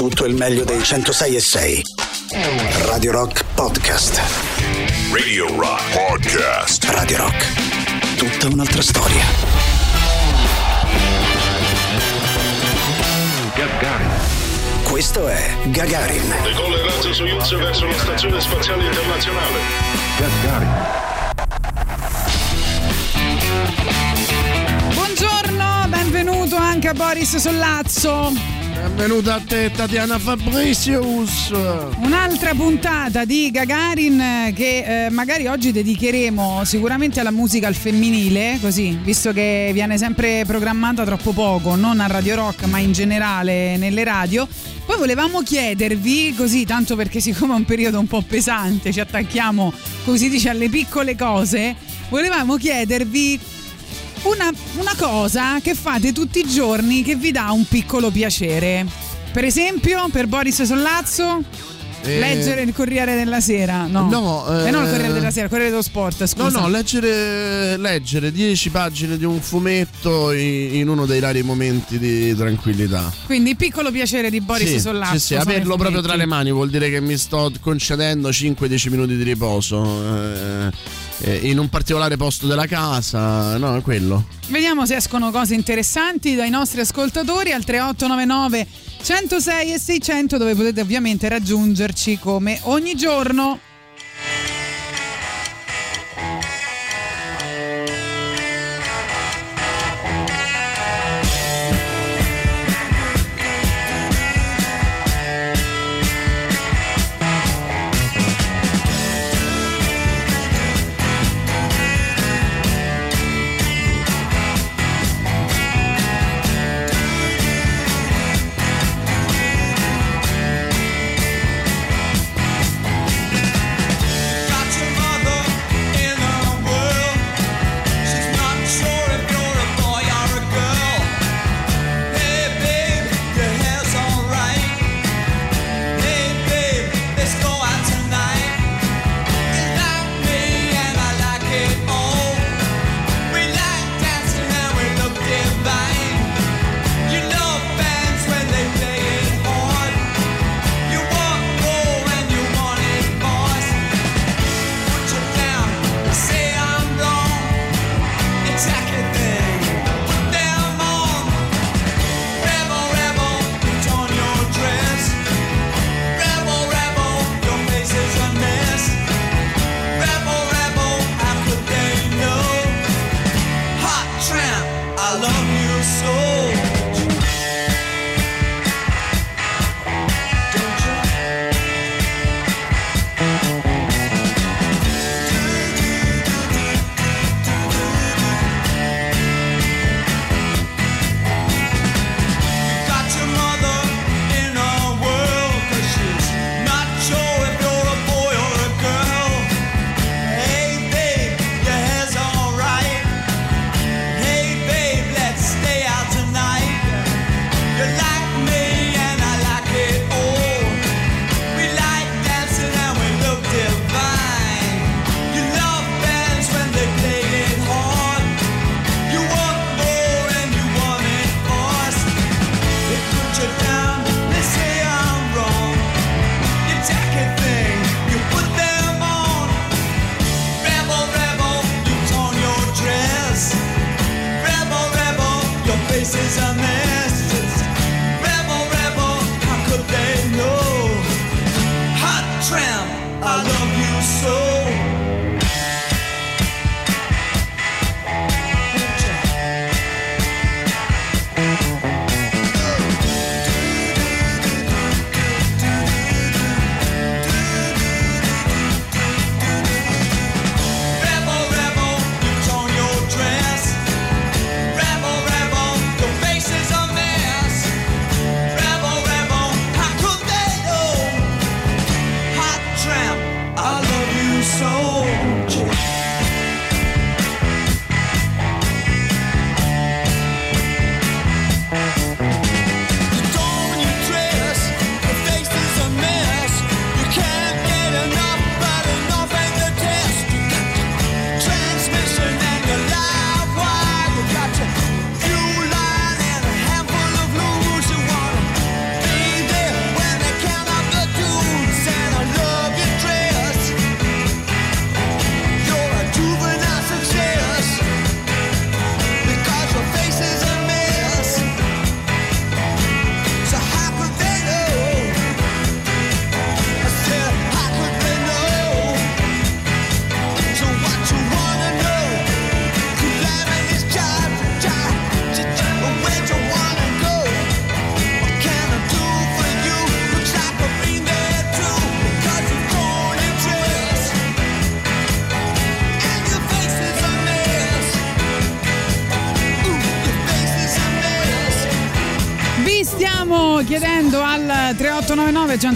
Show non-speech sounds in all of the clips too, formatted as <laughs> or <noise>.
tutto il meglio dei 106 e 6. Radio Rock Podcast. Radio Rock Podcast. Radio Rock. Tutta un'altra storia. Gagarin. Questo è Gagarin. Decolla il razzo Soyuz verso la Stazione Spaziale Internazionale. Gagarin. Buongiorno, benvenuto anche a Boris Sollazzo. Benvenuta a te Tatiana Fabricius. Un'altra puntata di Gagarin eh, che eh, magari oggi dedicheremo sicuramente alla musica al femminile, così, visto che viene sempre programmata troppo poco, non a Radio Rock ma in generale nelle radio. Poi volevamo chiedervi, così, tanto perché siccome è un periodo un po' pesante, ci attacchiamo, come si dice, alle piccole cose, volevamo chiedervi una, una cosa che fate tutti i giorni che vi dà un piccolo piacere. Per esempio, per Boris Sollazzo, Eh, leggere il Corriere della Sera. No, No, Eh, non il eh, Corriere della Sera, il Corriere dello Sport. No, Scusa. no, leggere, leggere 10 pagine di un fumetto in, in uno dei rari momenti di tranquillità. Quindi, piccolo piacere di Boris sì, Sollazzo. sì, sì, averlo proprio tra le mani vuol dire che mi sto concedendo 5-10 minuti di riposo eh, eh, in un particolare posto della casa. No, è quello. Vediamo se escono cose interessanti dai nostri ascoltatori al 3899 106 e 600 dove potete ovviamente raggiungerci come ogni giorno.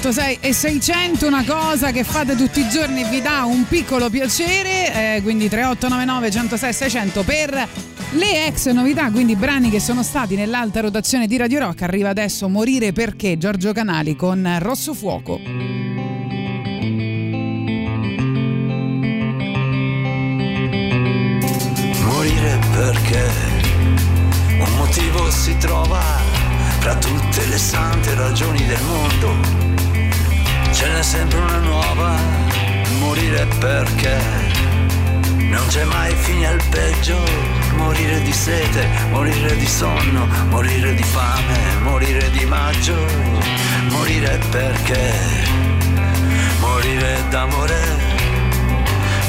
3899 106 e 600 una cosa che fate tutti i giorni e vi dà un piccolo piacere, eh, quindi 3899 106 e 600 per le ex novità, quindi brani che sono stati nell'alta rotazione di Radio Rock. Arriva adesso Morire perché Giorgio Canali con Rosso Fuoco. Morire perché un motivo si trova fra tutte le sante ragioni del mondo. Ce n'è sempre una nuova. Morire perché non c'è mai fine al peggio. Morire di sete, morire di sonno, morire di fame, morire di maggio. Morire perché morire d'amore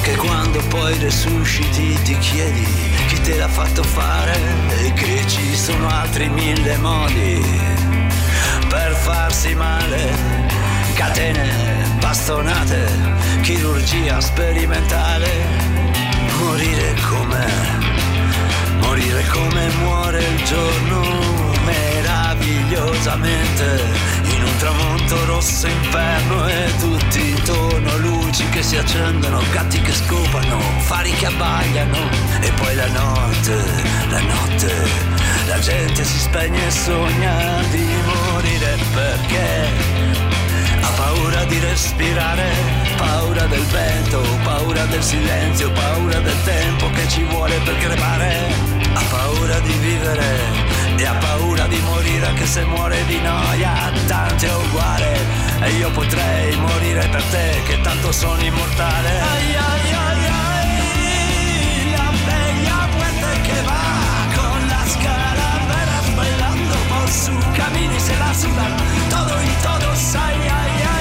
che quando poi resusciti ti chiedi chi te l'ha fatto fare e che ci sono altri mille modi per farsi male. Catene, bastonate, chirurgia sperimentale, morire come, morire come muore il giorno meravigliosamente in un tramonto rosso inferno e tutti intorno luci che si accendono, gatti che scopano, fari che abbagliano. E poi la notte, la notte, la gente si spegne e sogna di morire perché paura di respirare, paura del vento, paura del silenzio, paura del tempo che ci vuole per crepare, ha paura di vivere e ha paura di morire anche se muore di noia, tanto è uguale. E io potrei morire per te che tanto sono immortale. Ai, ai, ai, ai, la bella muerte che va con la calavera bailando por su camino se la sudan todo y todos, ay, ay, ay, ay,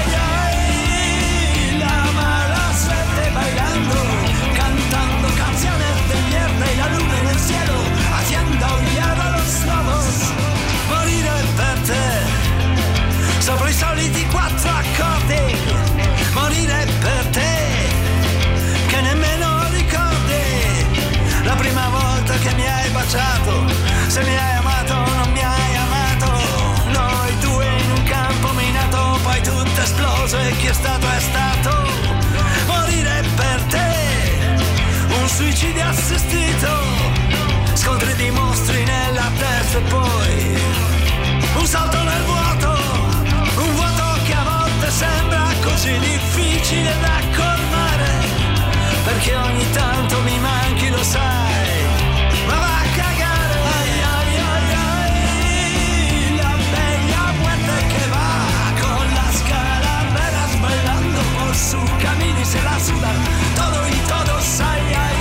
cantando canciones de mierda y la luna en el cielo, haciendo aullar a los lobos, morire per te, sopra i soliti quattro accordi, un suicidio assistito, scontri di mostri nella testa e poi un salto nel vuoto, un vuoto che a volte sembra così difficile da colmare, perché ogni tanto mi manchi, lo sai, ma va a cagare. Ai, ai, ai, ai, la bella muerte che va con las calaveras bailando por su camino se la sudan todo y ay, ay, ay,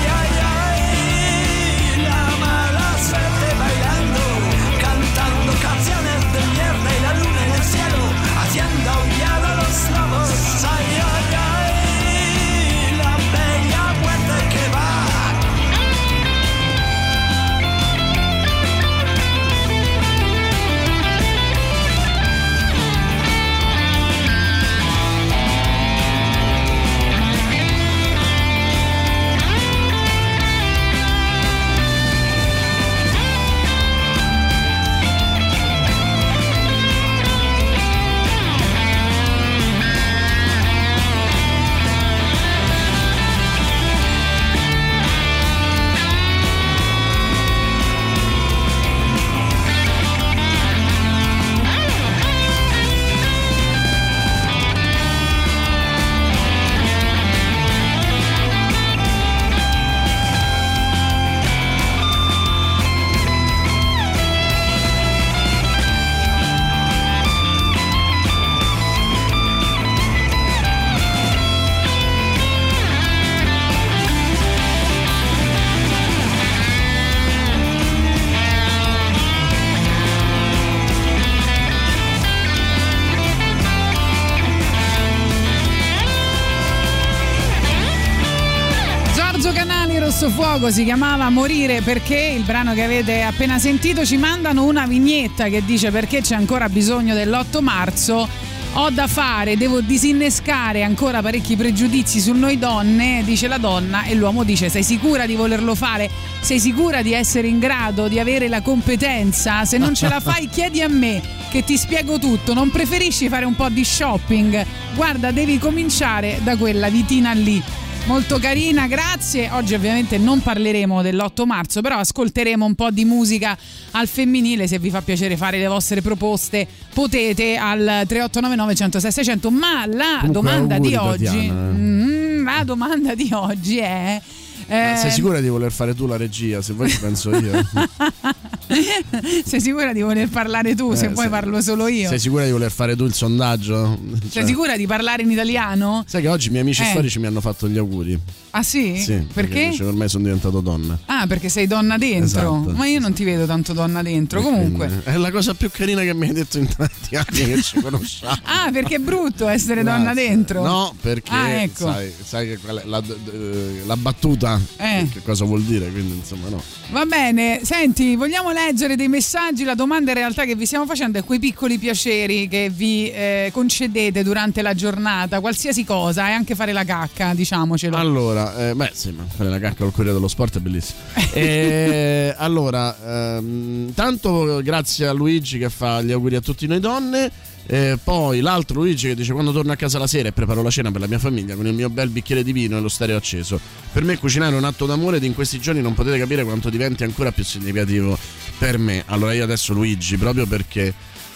Fuoco si chiamava Morire perché il brano che avete appena sentito ci mandano una vignetta che dice perché c'è ancora bisogno dell'8 marzo. Ho da fare, devo disinnescare ancora parecchi pregiudizi su noi donne, dice la donna, e l'uomo dice: Sei sicura di volerlo fare? Sei sicura di essere in grado di avere la competenza? Se non ce la fai, <laughs> chiedi a me che ti spiego tutto. Non preferisci fare un po' di shopping? Guarda, devi cominciare da quella vitina lì. Molto carina, grazie. Oggi ovviamente non parleremo dell'8 marzo, però ascolteremo un po' di musica al femminile. Se vi fa piacere fare le vostre proposte, potete al 3899 106 600. Ma la Comunque, domanda di oggi, Tatiana. Mm, la domanda di oggi è. Eh, sei sicura di voler fare tu la regia? Se vuoi ci penso io. <laughs> sei sicura di voler parlare tu? se Eh, vuoi sei- parlo solo io. Sei sicura di voler fare tu il sondaggio? Sei Cioè, sicura di parlare in italiano? Sai che oggi i miei amici Eh. storici mi hanno fatto gli auguri. Ah sì? Sì, Perché? dice, ormai sono diventato donna. Ah, perché sei donna dentro. Esatto. Ma io non ti vedo tanto donna dentro. Comunque. Quindi, È la cosa più carina che mi hai detto in tanti anni che ci <laughs> conosciamo. Ah, perché è brutto essere donna dentro? No, perché Ah, ecco. sai, sai che è la, eh, la battuta Eh. che cosa vuol dire, quindi insomma no. Va bene, senti, vogliamo leggere dei messaggi? La domanda in realtà che vi stiamo facendo è quei piccoli piaceri che vi eh, concedete durante la giornata, qualsiasi cosa, e anche fare la cacca, diciamocelo. Allora, eh, beh sì, ma fare la cacca al Corriere dello Sport è bellissimo. <laughs> Eh, allora, ehm, tanto grazie a Luigi che fa gli auguri a tutti noi donne. Eh, poi l'altro Luigi che dice quando torno a casa la sera e preparo la cena per la mia famiglia con il mio bel bicchiere di vino e lo stereo acceso. Per me cucinare è un atto d'amore ed in questi giorni non potete capire quanto diventi ancora più significativo per me. Allora io adesso Luigi, proprio perché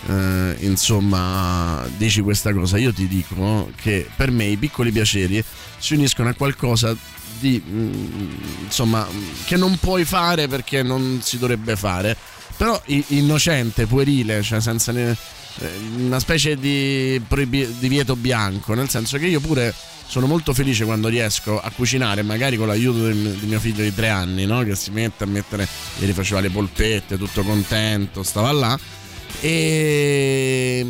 eh, insomma dici questa cosa, io ti dico che per me i piccoli piaceri si uniscono a qualcosa di mm, insomma che non puoi fare perché non si dovrebbe fare però innocente puerile cioè senza ne- una specie di divieto bianco nel senso che io pure sono molto felice quando riesco a cucinare magari con l'aiuto di mio figlio di tre anni no? che si mette a mettere ieri faceva le polpette tutto contento stava là e,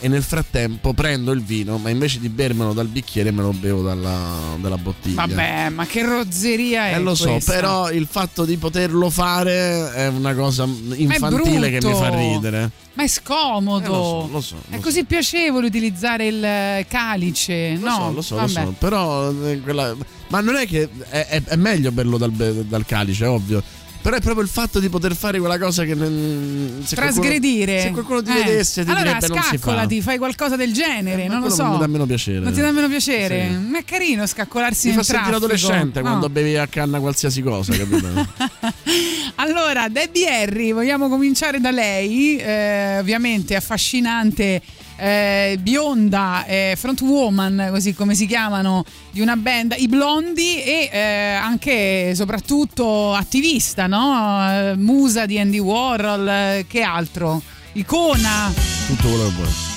e nel frattempo prendo il vino ma invece di bermelo dal bicchiere me lo bevo dalla, dalla bottiglia Vabbè, ma che rozzeria è eh, lo so, questa? però il fatto di poterlo fare è una cosa infantile che mi fa ridere. Ma è scomodo. Eh, lo so, lo so, è lo così piacevole utilizzare il eh, calice. Lo no, so, lo so, lo vabbè. so, però eh, quella- ma non è che è, è- è meglio berlo dal, dal calice, è ovvio. Però è proprio il fatto di poter fare quella cosa che se qualcuno- Trasgredire. se qualcuno ti Eh. vedesse ti allora direbbe si fa. scaccolati, fai qualcosa del genere, Eh, non lo so. non mi dà meno piacere. Non ti dà meno piacere? Sì. Ma è carino scaccolarsi Mi nel fa sentire traffico. adolescente No. quando bevi a canna qualsiasi cosa, capito? <laughs> Allora, Debbie Harry, vogliamo cominciare da lei, eh, ovviamente affascinante, eh, bionda, eh, frontwoman, così come si chiamano, di una band, i Blondi e eh, anche soprattutto attivista, no? Eh, musa di Andy Warhol, eh, che altro? Icona. Tutto quello che vuoi.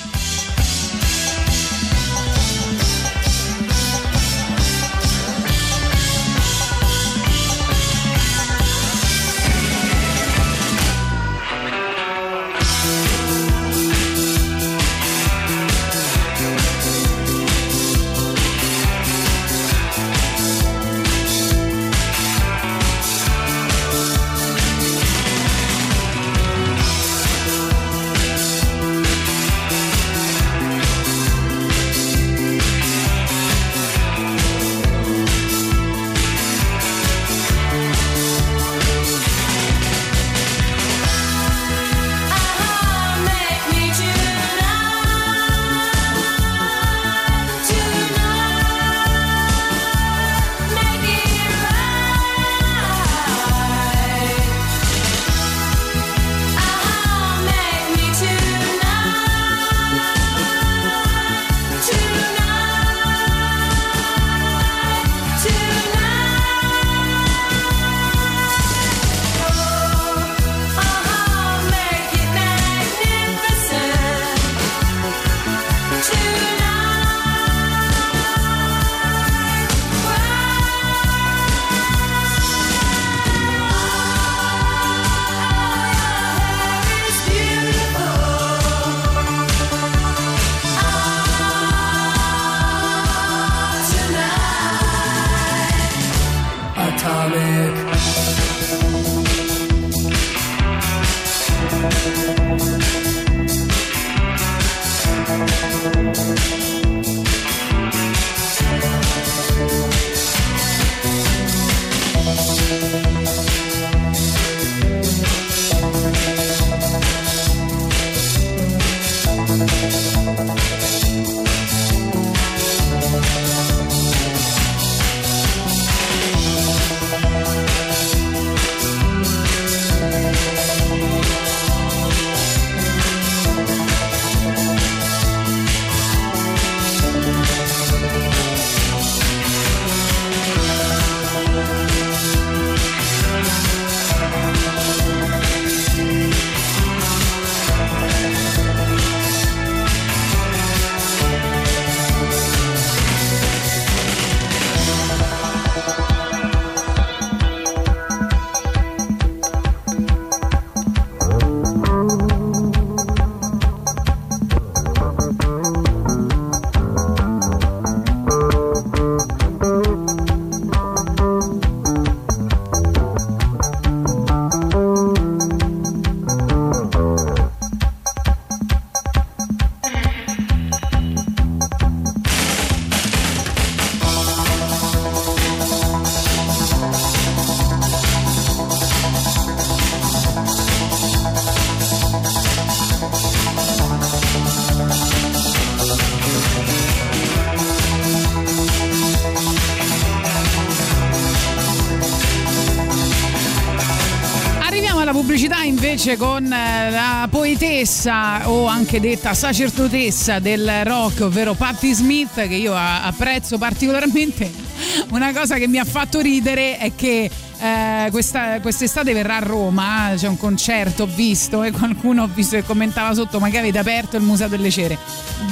Invece con eh, la poetessa o anche detta sacerdotessa del rock, ovvero Patti Smith, che io apprezzo particolarmente. <laughs> Una cosa che mi ha fatto ridere è che eh, questa, quest'estate verrà a Roma, c'è un concerto, ho visto e qualcuno ho visto che commentava sotto ma che avete aperto il Museo delle Cere.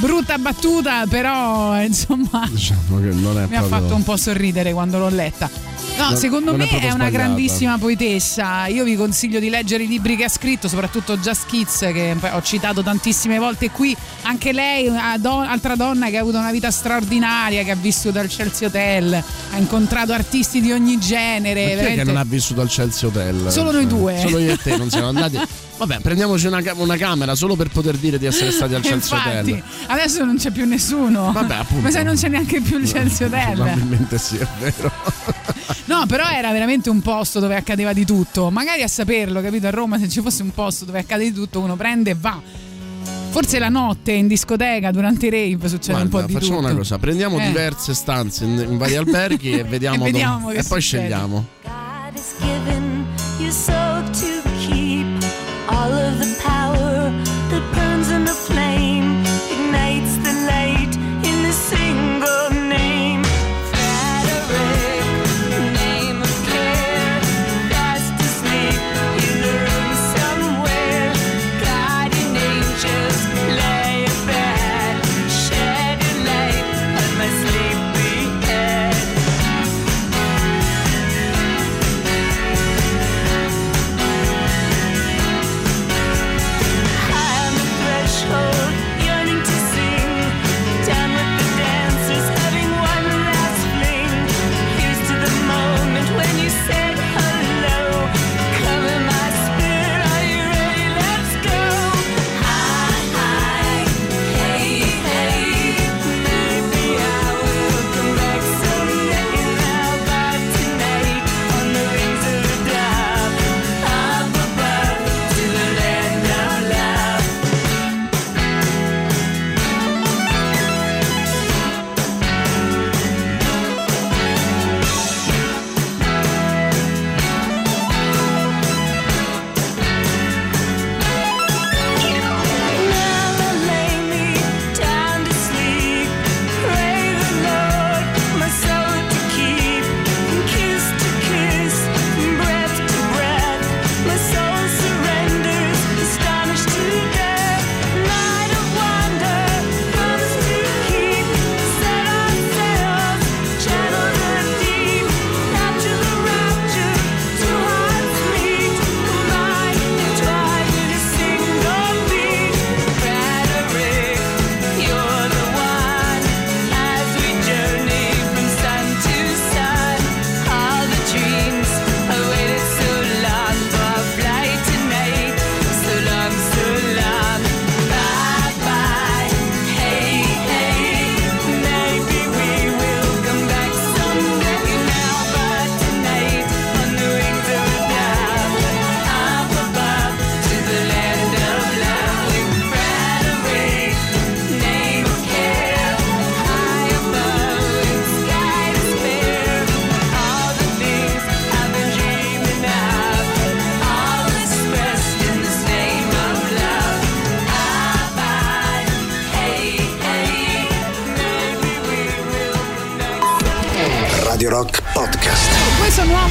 Brutta battuta, però <laughs> insomma Diciamo mi ha proprio- fatto un po' sorridere quando l'ho letta. No, Non- secondo non è me è, proprio una grandissima poetessa. Io vi consiglio di leggere i libri che ha scritto, soprattutto Just Kids, che ho citato tantissime volte qui. Anche lei, una do- altra donna che ha avuto una vita straordinaria, che ha vissuto al Chelsea Hotel, ha incontrato artisti di ogni genere. È che veramente- non ha vissuto al Chelsea Hotel? Solo noi Cioè, due. Solo io e te non siamo <laughs> andati. Vabbè, prendiamoci una, una camera solo per poter dire di essere stati al <laughs> Chelsea Infatti, Hotel. adesso non c'è più nessuno. Vabbè, appunto. Ma sai, non c'è neanche più il Chelsea Hotel. Probabilmente sì, è vero. <laughs> No, però era veramente un posto dove accadeva di tutto. Magari a saperlo, capito? A Roma se ci fosse un posto dove accade di tutto, uno prende e va. Forse la notte in discoteca durante i rave succede un po' Guarda, di facciamo tutto. una cosa: prendiamo Eh. diverse stanze in, in vari alberghi e <laughs> vediamo, E vediamo dove- che e poi succede. scegliamo. God has given you so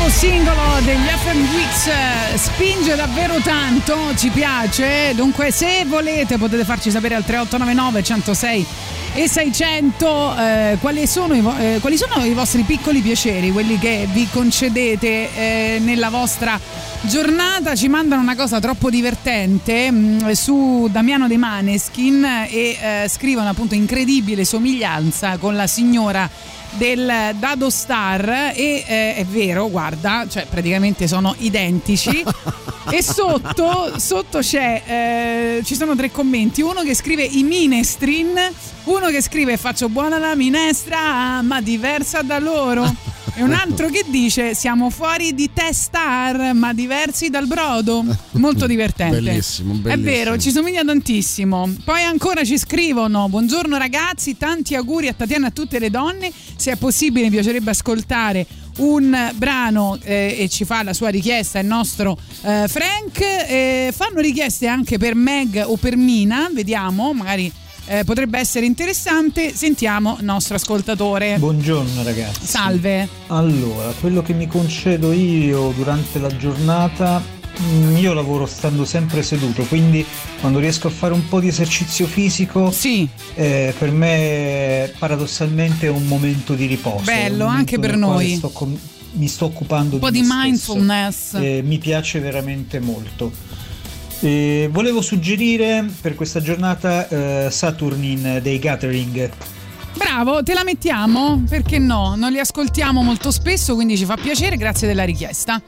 nuovo singolo degli FM Weeks eh, spinge davvero tanto, ci piace. Dunque, se volete, potete farci sapere al 3899 106 e 600 eh, quali, sono i eh, quali sono i vostri piccoli piaceri, quelli che vi concedete eh, nella vostra giornata. Ci mandano una cosa troppo divertente mh, su Damiano De Maneskin e eh, scrivono appunto incredibile somiglianza con la signora del Dado Star e eh, è vero, guarda, cioè praticamente sono identici. <laughs> e sotto, sotto c'è, eh, ci sono tre commenti, uno che scrive i minestrin, uno che scrive faccio buona la minestra ma diversa da loro. <laughs> E un altro che dice siamo fuori di testar ma diversi dal brodo. Molto divertente. Bellissimo, È bellissimo. vero, ci somiglia tantissimo. Poi ancora ci scrivono: Buongiorno ragazzi, tanti auguri a Tatiana e a tutte le donne. Se è possibile, mi piacerebbe ascoltare un brano eh, e ci fa la sua richiesta il nostro eh, Frank. Eh, fanno richieste anche per Meg o per Mina, vediamo, magari eh, potrebbe essere interessante. Sentiamo il nostro ascoltatore. Buongiorno ragazzi. Salve. Allora, quello che mi concedo io durante la giornata, mm, io lavoro stando sempre seduto, quindi quando riesco a fare un po' di esercizio fisico, Sì, eh, per me paradossalmente è un momento di riposo. Bello, anche per noi. sto com- mi sto occupando un po' di, di mindfulness. Eh, mi piace veramente molto. E volevo suggerire per questa giornata eh, Saturnin dei Gathering. Bravo, te la mettiamo? Perché no? Non li ascoltiamo molto spesso, quindi ci fa piacere, grazie della richiesta.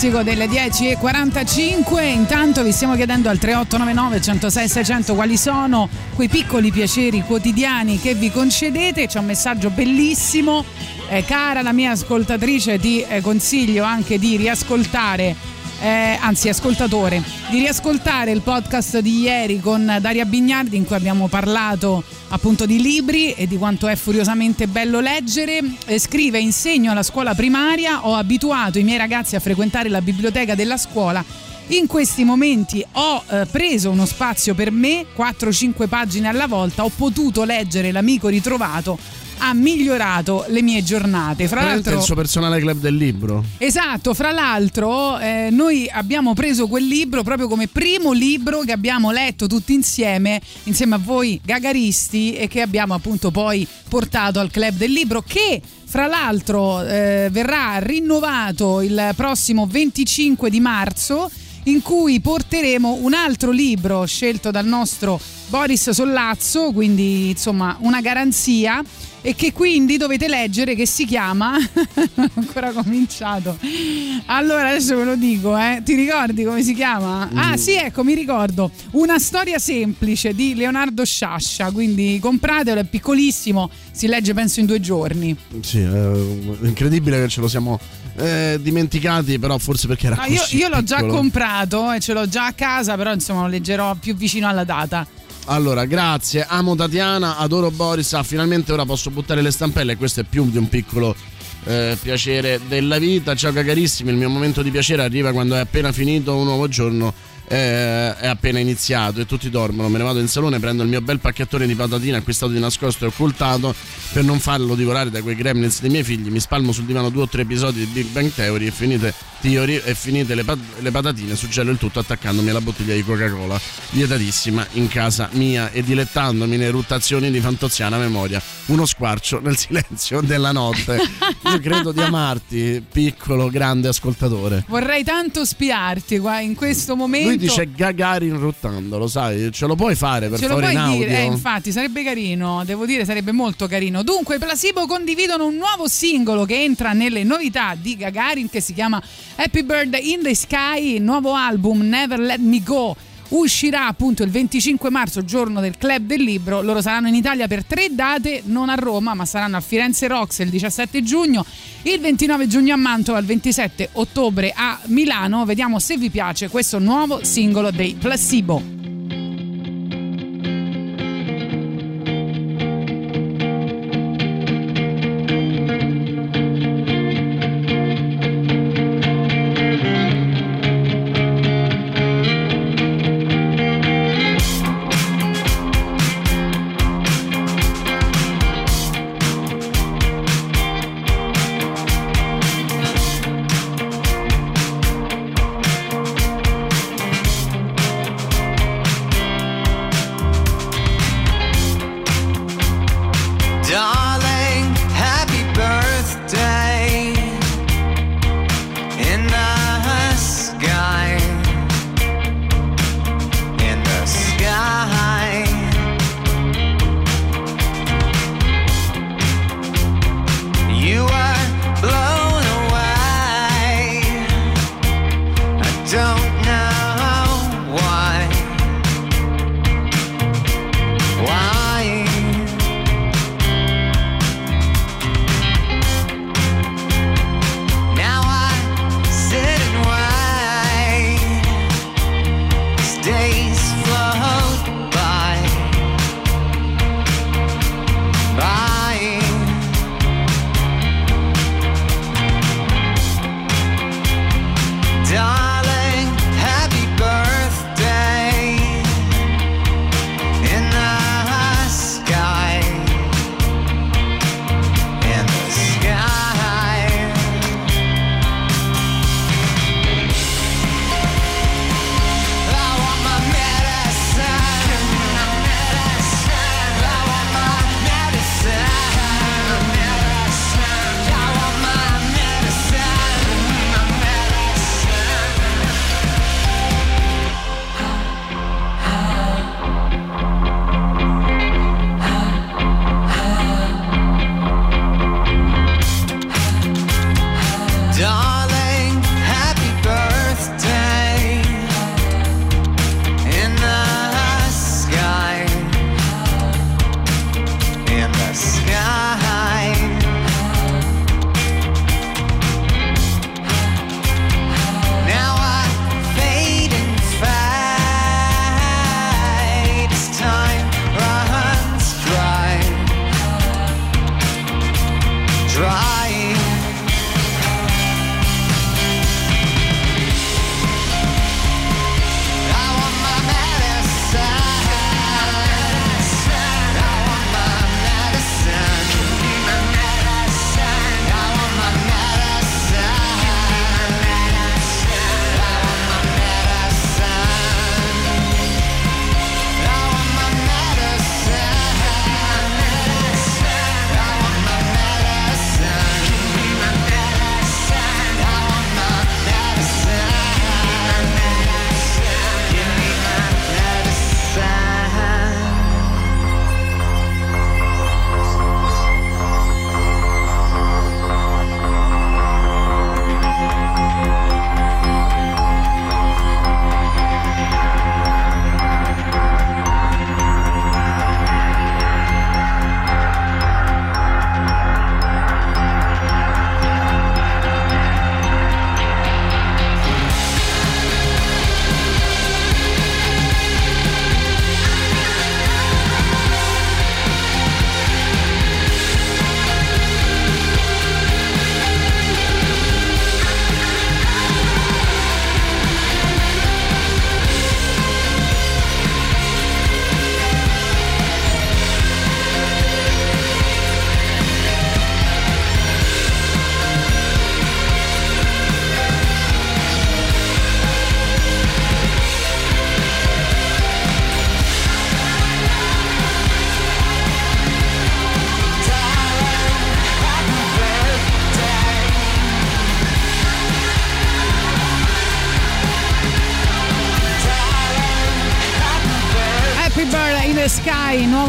Classico delle 10.45. Intanto vi stiamo chiedendo al 3899 106 600 quali sono quei piccoli piaceri quotidiani che vi concedete. C'è un messaggio bellissimo. Eh, cara la mia ascoltatrice, ti eh, consiglio anche di riascoltare eh, anzi ascoltatore, di riascoltare il podcast di ieri con Daria Bignardi in cui abbiamo parlato appunto di libri e di quanto è furiosamente bello leggere. Eh, scrive, insegno alla scuola primaria, ho abituato i miei ragazzi a frequentare la biblioteca della scuola. In questi momenti ho eh, preso uno spazio per me, 4-5 pagine alla volta, ho potuto leggere l'amico ritrovato ha migliorato le mie giornate. Fra Veramente l'altro, il suo personale club del libro. Esatto, fra l'altro eh, noi abbiamo preso quel libro proprio come primo libro che abbiamo letto tutti insieme, insieme a voi gagaristi e che abbiamo appunto poi portato al club del libro che fra l'altro eh, verrà rinnovato il prossimo 25 di marzo in cui porteremo un altro libro scelto dal nostro Boris Sollazzo, quindi insomma una garanzia e che quindi dovete leggere che si chiama non <laughs> ho ancora cominciato. Allora adesso ve lo dico eh. ti ricordi come si chiama? ah sì ecco mi ricordo. Una storia semplice di Leonardo Sciascia. Quindi compratelo è piccolissimo si legge penso in due giorni. Sì, è incredibile che ce lo siamo eh, dimenticati, però forse perché era No, io, così io l'ho già comprato e ce l'ho già a casa però insomma lo leggerò più vicino alla data Allora, grazie, amo Tatiana, adoro Boris. Ah, finalmente ora posso buttare le stampelle. Questo è più di un piccolo eh, piacere della vita. Ciao cagarissimi, il mio momento di piacere arriva quando è appena finito un nuovo giorno. Eh, è appena iniziato e tutti dormono. Me ne vado in salone, prendo il mio bel pacchettone di patatine acquistato di nascosto e occultato per non farlo divorare da quei gremlins dei miei figli. Mi spalmo sul divano due o tre episodi di Big Bang Theory e finite, theory, e finite le, pat- le patatine, suggello il tutto attaccandomi alla bottiglia di Coca-Cola, vietatissima in casa mia e dilettandomi in eruttazioni di fantoziana memoria. Uno squarcio nel <laughs> silenzio della notte. Io credo di amarti, piccolo, grande ascoltatore. vorrei tanto spiarti qua in questo momento Lui dice Gagarin ruttando, lo sai? Ce lo puoi fare per Ce lo favore puoi in audio? dire? Eh, infatti, sarebbe carino, devo dire, sarebbe molto carino. Dunque, i Placebo condividono un nuovo singolo che entra nelle novità di Gagarin che si chiama Happy Bird in the Sky, il nuovo album Never Let Me Go. Uscirà appunto il 25 marzo, giorno del Club del Libro. Loro saranno in Italia per tre date, non a Roma, ma saranno a Firenze Rocks il 17 giugno, il 29 giugno a Mantova, il 27 ottobre a Milano. Vediamo se vi piace questo nuovo singolo dei Placebo.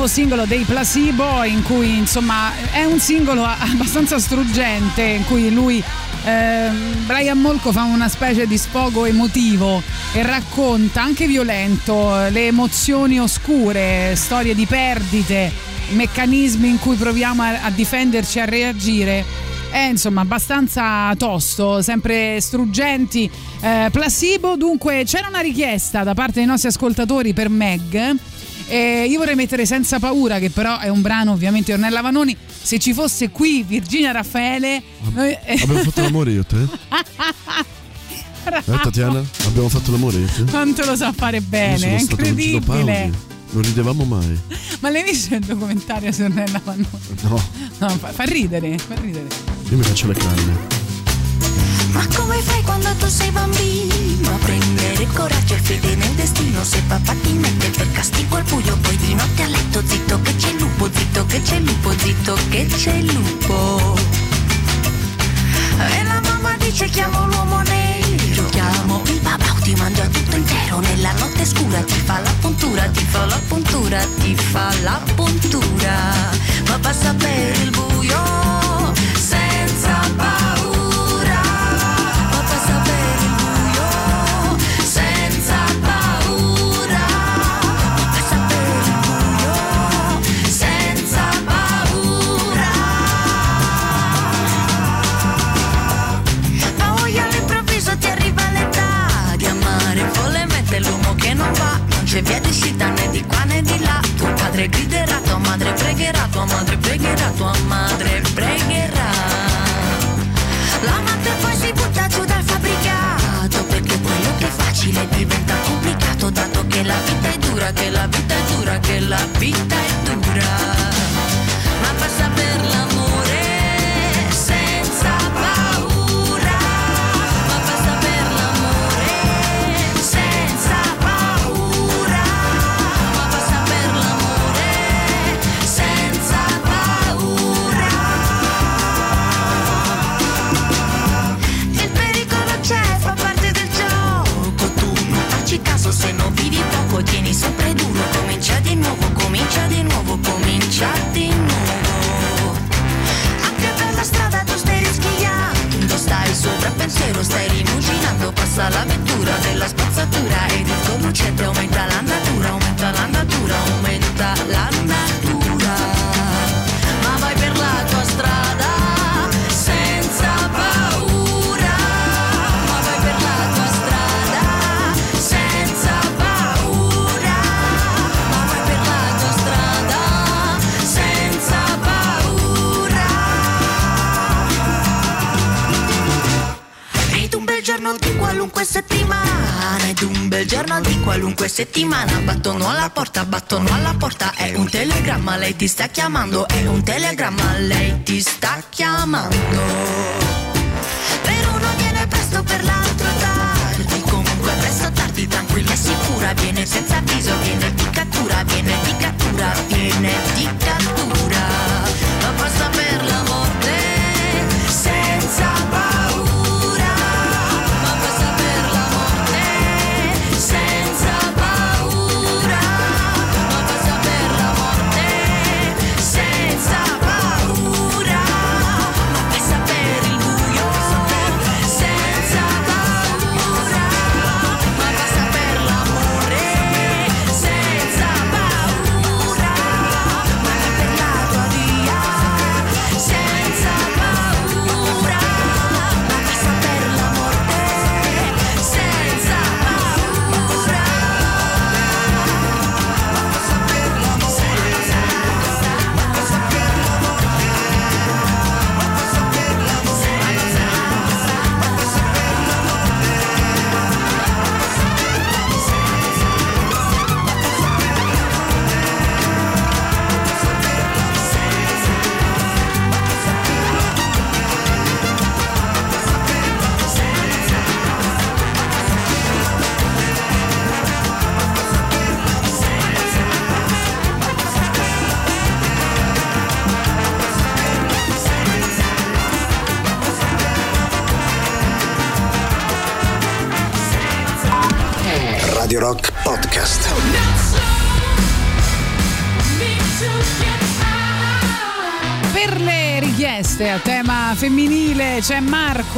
Nuovo singolo dei Placebo, in cui insomma è un singolo abbastanza struggente, in cui lui, ehm, Brian Molko fa una specie di sfogo emotivo e racconta, anche violento, le emozioni oscure, storie di perdite, meccanismi in cui proviamo a, a difenderci, a reagire. È insomma abbastanza tosto, sempre struggenti. Eh, placebo, dunque c'era una richiesta da parte dei nostri ascoltatori per Meg. Eh, io vorrei mettere senza paura, che però è un brano ovviamente di Ornella Vanoni. Se ci fosse qui Virginia Raffaele, noi- Abbiamo fatto l'amore io te? <laughs> Eh, Tatiana? Abbiamo fatto l'amore io te? quanto lo sa fare bene, è incredibile. Non ridevamo mai. Ma l'hai visto il documentario su Ornella Vanoni? No, No, fa, fa ridere, fa ridere. io mi faccio le canne. Ma come fai quando tu sei bambino prendere coraggio e fede nel destino? Se papà ti mette per castigo al buio, poi di notte a letto zitto che c'è lupo, zitto che c'è lupo, zitto che c'è lupo. E la mamma dice chiamo l'uomo nero, chiamo il papà, ti mangia tutto intero nella notte scura, ti fa la puntura, ti fa la puntura, ti fa la puntura. Ma passa per il buio va. Non c'è via di uscita né di qua né di là. Tuo padre griderà, tua madre pregherà, tua madre pregherà, tua madre pregherà. L'amante poi si butta giù dal fabbricato perché quello che è facile diventa complicato dato che la vita è dura, che la vita è dura, che la vita è dura. Ma passa per l'amore caso se non vivi poco, tieni sempre duro. Comincia di nuovo, comincia di nuovo, comincia di nuovo. Anche per la strada tu stai rischiando, stai sopra pensiero, stai rimuginando. Passa l'avventura della spazzatura ed il tuo aumenta la aumenta la aumenta la. Qualunque settimana, ed un bel giorno di qualunque settimana, battono alla porta, battono alla porta, è un telegramma, lei ti sta chiamando, è un telegramma, lei ti sta chiamando. Per uno viene presto, per l'altro tardi, comunque presto tardi, tranquilla e sicura, viene senza avviso, viene di cattura, viene di cattura, viene di cattura,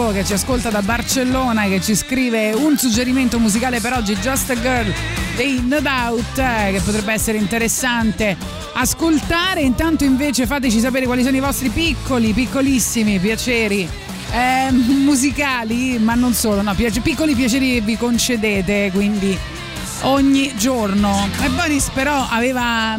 Marco che ci ascolta da Barcellona che ci scrive un suggerimento musicale per oggi, Just a Girl dei No Doubt, eh, che potrebbe essere interessante ascoltare. Intanto invece fateci sapere quali sono i vostri piccoli, piccolissimi piaceri eh, <laughs> musicali, ma non solo, no, piace- piccoli piaceri che vi concedete, quindi ogni giorno. E Boris però aveva,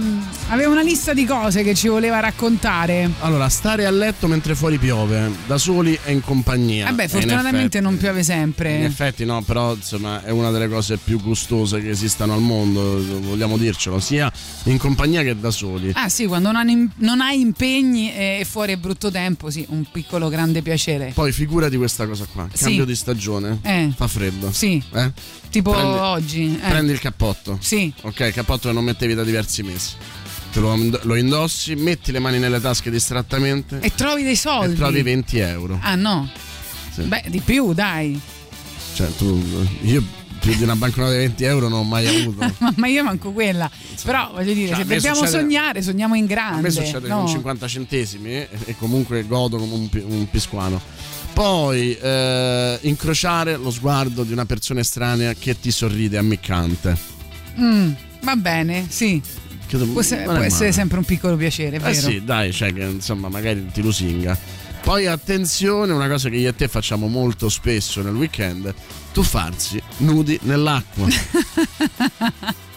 aveva una lista di cose che ci voleva raccontare. Allora, stare a letto mentre fuori piove, da soli e in compagnia. Vabbè, E in fortunatamente effetti- non piove In sempre. effetti no, però insomma è una delle cose più gustose che esistano al mondo, vogliamo dircelo, sia in compagnia che da soli. Ah sì, quando non hai, impegni e fuori è brutto tempo, sì, un piccolo grande piacere. Poi figurati questa cosa qua, Sì. cambio di stagione, Eh. fa freddo. Sì, Eh? tipo Prendi- oggi. eh. Prendi il cappotto. Sì. Ok, il cappotto che non mettevi da diversi mesi. Te lo, lo indossi, metti le mani nelle tasche distrattamente E trovi dei soldi. e trovi 20 euro. Ah no. Sì. Beh, di più, dai. Cioè, tu, io più di una banconota di 20 euro non ho mai avuto. <laughs> Ma io manco quella. Però voglio dire, Cioè, se a dobbiamo succede- sognare, sogniamo in A grande. me succede no? con 50 centesimi e, e comunque godo come un, un pisquano. Poi eh, incrociare lo sguardo di una persona estranea che ti sorride ammiccante. Mm, va bene, sì. Tu- Può, se- può essere sempre un piccolo piacere, Eh vero? sì, dai, cioè che insomma magari ti lusinga. Poi attenzione, una cosa che io e te facciamo molto spesso nel weekend, tuffarsi nudi nell'acqua. <laughs>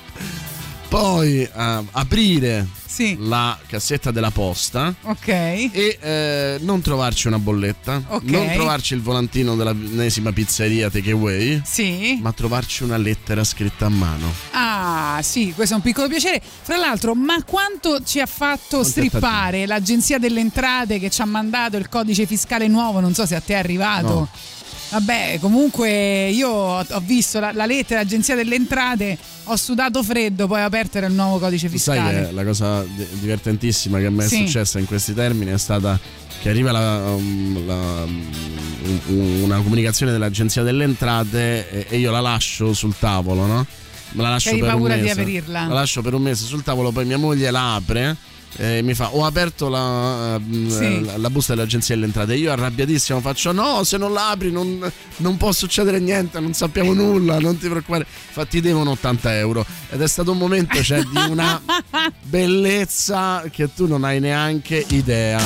Poi eh, aprire Sì. la cassetta della posta Ok. e eh, non trovarci una bolletta, Ok. non trovarci il volantino dell'ennesima pizzeria takeaway, Sì. ma trovarci una lettera scritta a mano. Ah, sì, questo è un piccolo piacere. Fra l'altro, ma quanto ci ha fatto Quanto strippare l'agenzia delle entrate che ci ha mandato il codice fiscale nuovo? Non so se a te è arrivato. No. Vabbè, comunque io ho visto la, la lettera dell'agenzia delle entrate, ho sudato freddo, poi ho aperto era il nuovo codice Tu sai fiscale. che la cosa di- divertentissima che a me è Sì. successa in questi termini è stata che arriva la, um, la, um, un- una comunicazione dell'agenzia delle entrate e, io la lascio sul tavolo, no? Me la lascio Che hai per un paura di mese. aprirla. La lascio per un mese sul tavolo, poi mia moglie la apre e mi fa ho aperto la, ehm, Sì. la- la busta dell'agenzia delle entrate io arrabbiatissimo faccio no se non la apri non, non può succedere niente non sappiamo nulla non ti preoccupare infatti devono 80 euro ed è stato un momento cioè, di una <laughs> bellezza che tu non hai neanche idea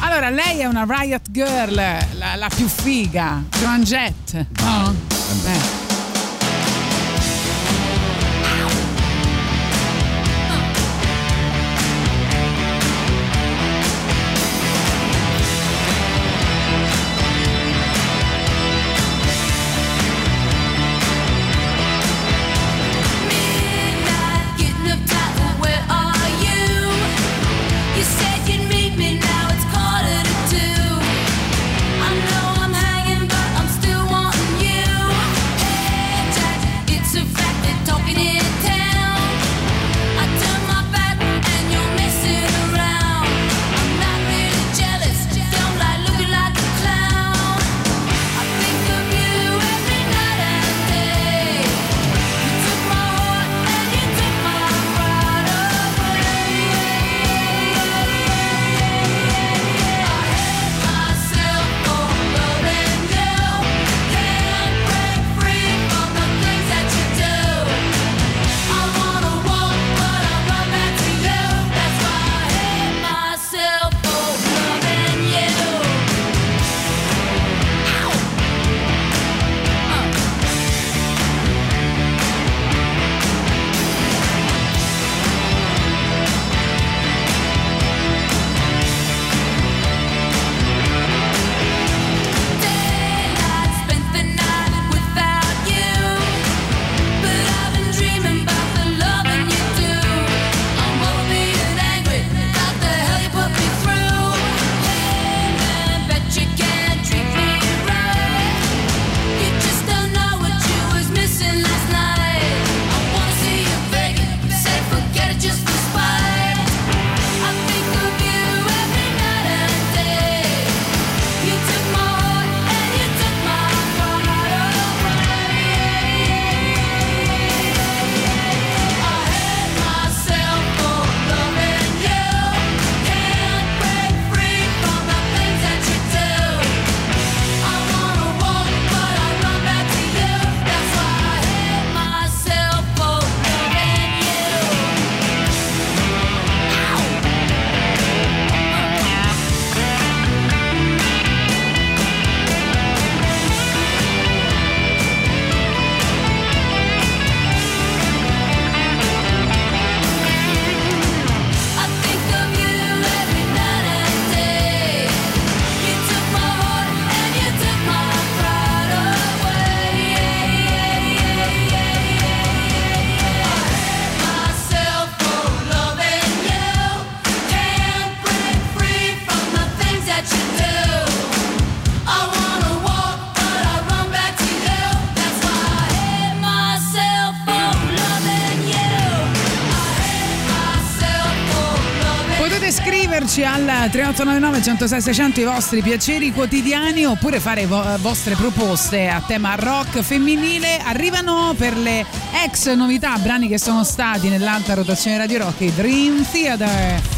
Allora, lei è una Riot Girl, la, la più figa, Joan Jett. No? Eh. 3899 106 600 i vostri piaceri quotidiani oppure fare vo- vostre proposte a tema rock femminile. Arrivano per le ex novità, brani che sono stati nell'alta rotazione Radio Rock, i Dream Theater.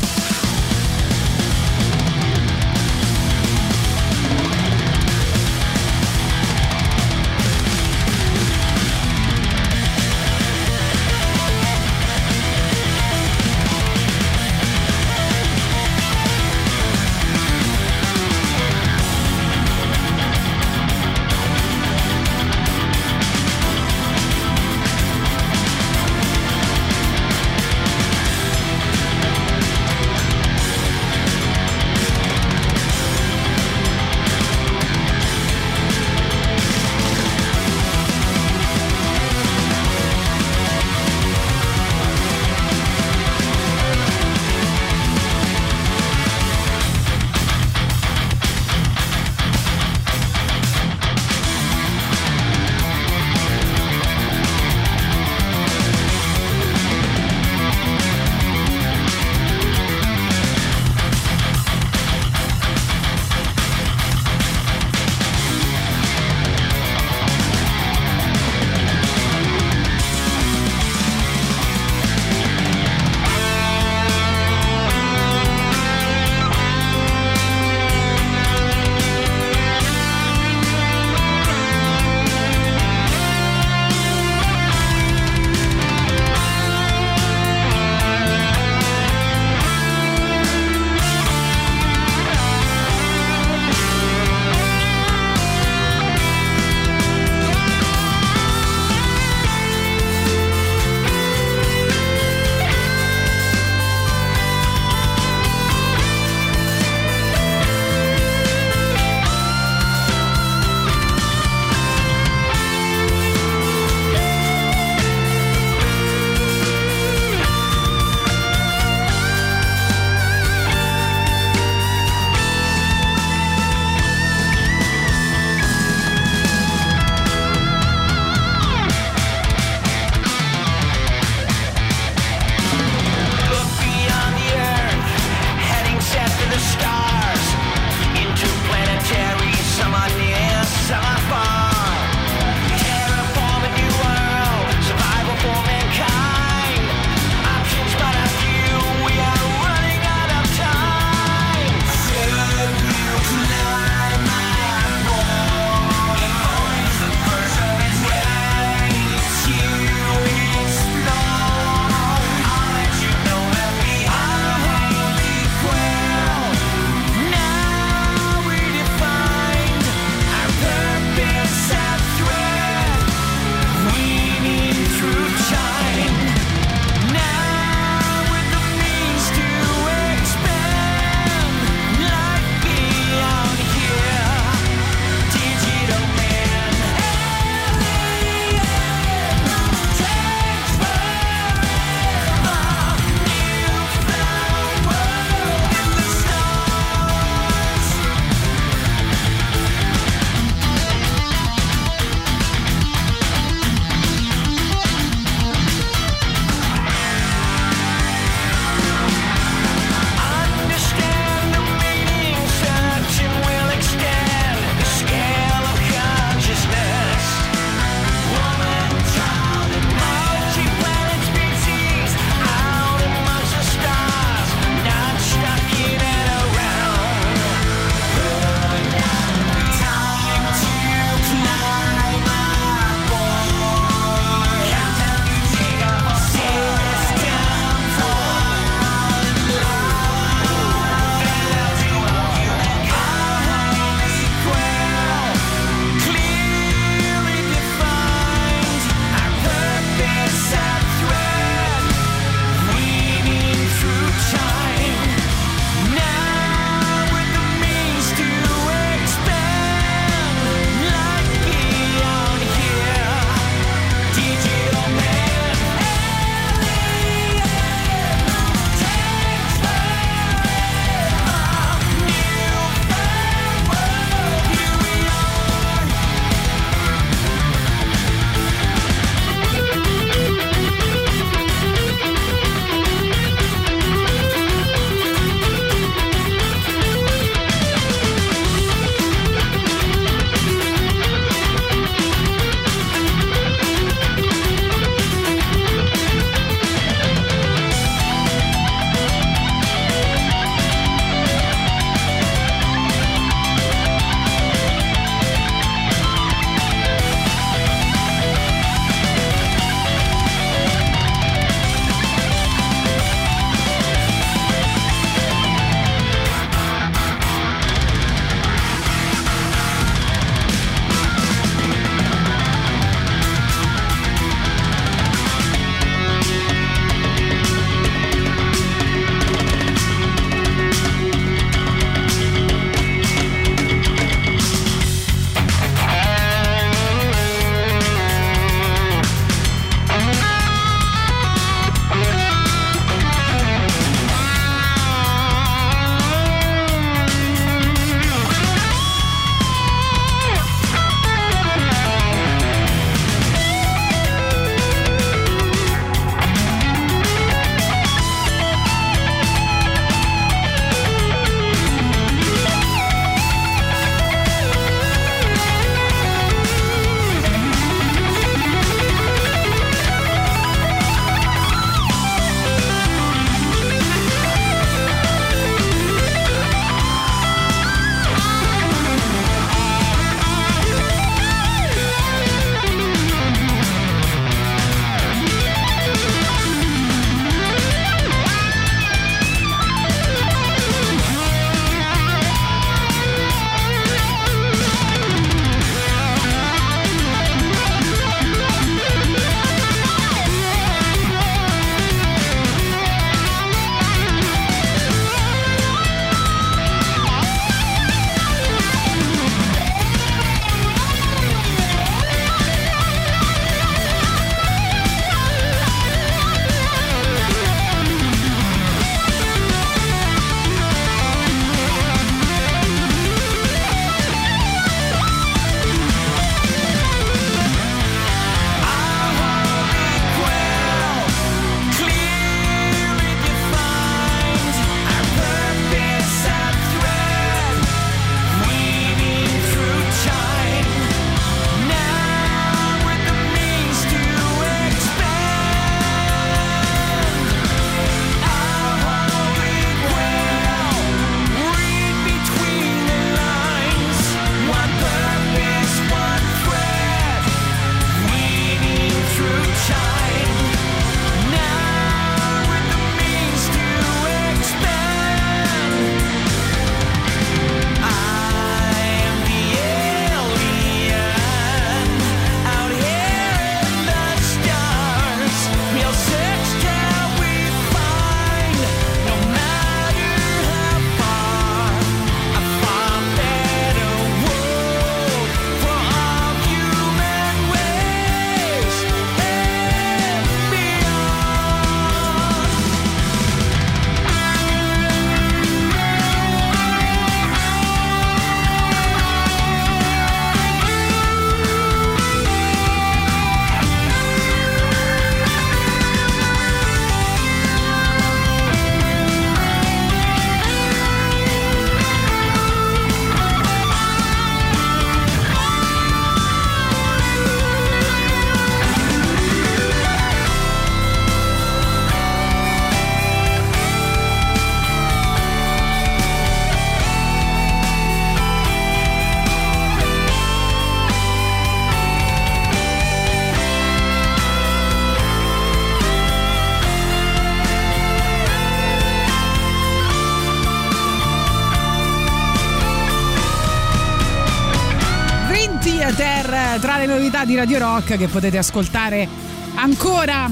Di Radio Rock che potete ascoltare ancora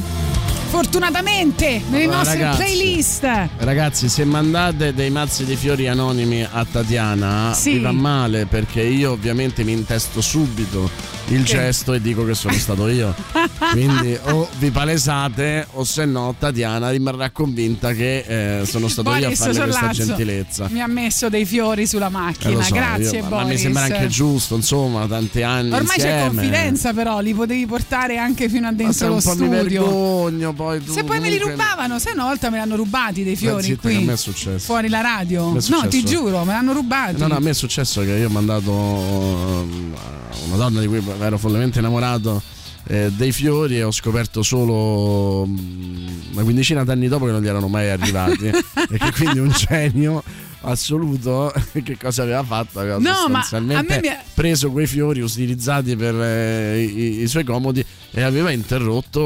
fortunatamente nelle Allora, nostre ragazzi. playlist. Ragazzi, se mandate dei mazzi di fiori anonimi a Tatiana, Sì. vi va male perché io ovviamente mi intesto subito il gesto e dico che sono stato io. <laughs> Quindi o vi palesate o se no Tatiana rimarrà convinta che eh, sono stato io a Boris farle questa Sollazzo gentilezza. Mi ha messo dei fiori sulla Eh, macchina. lo so, Grazie, io- ma- Boris. ma mi sembra anche giusto, insomma, tanti anni Ormai c'è insieme. confidenza, però, li potevi portare anche fino a dentro lo un po' mi studio. vergogno poi tu Se poi me li rubavano, se una volta me li hanno rubati dei fiori zitta, qui. me è successo. Fuori la radio. No, ti giuro, me l'hanno rubati. No, no, a me è successo che io ho mandato a una donna di cui ero follemente innamorato eh, dei fiori e ho scoperto solo mm, una quindicina d'anni dopo che non gli erano mai arrivati. <laughs> E che quindi un genio assoluto <laughs> che cosa aveva fatto? Aveva No, ma sostanzialmente mi preso quei fiori utilizzati per eh, i, i suoi comodi e aveva interrotto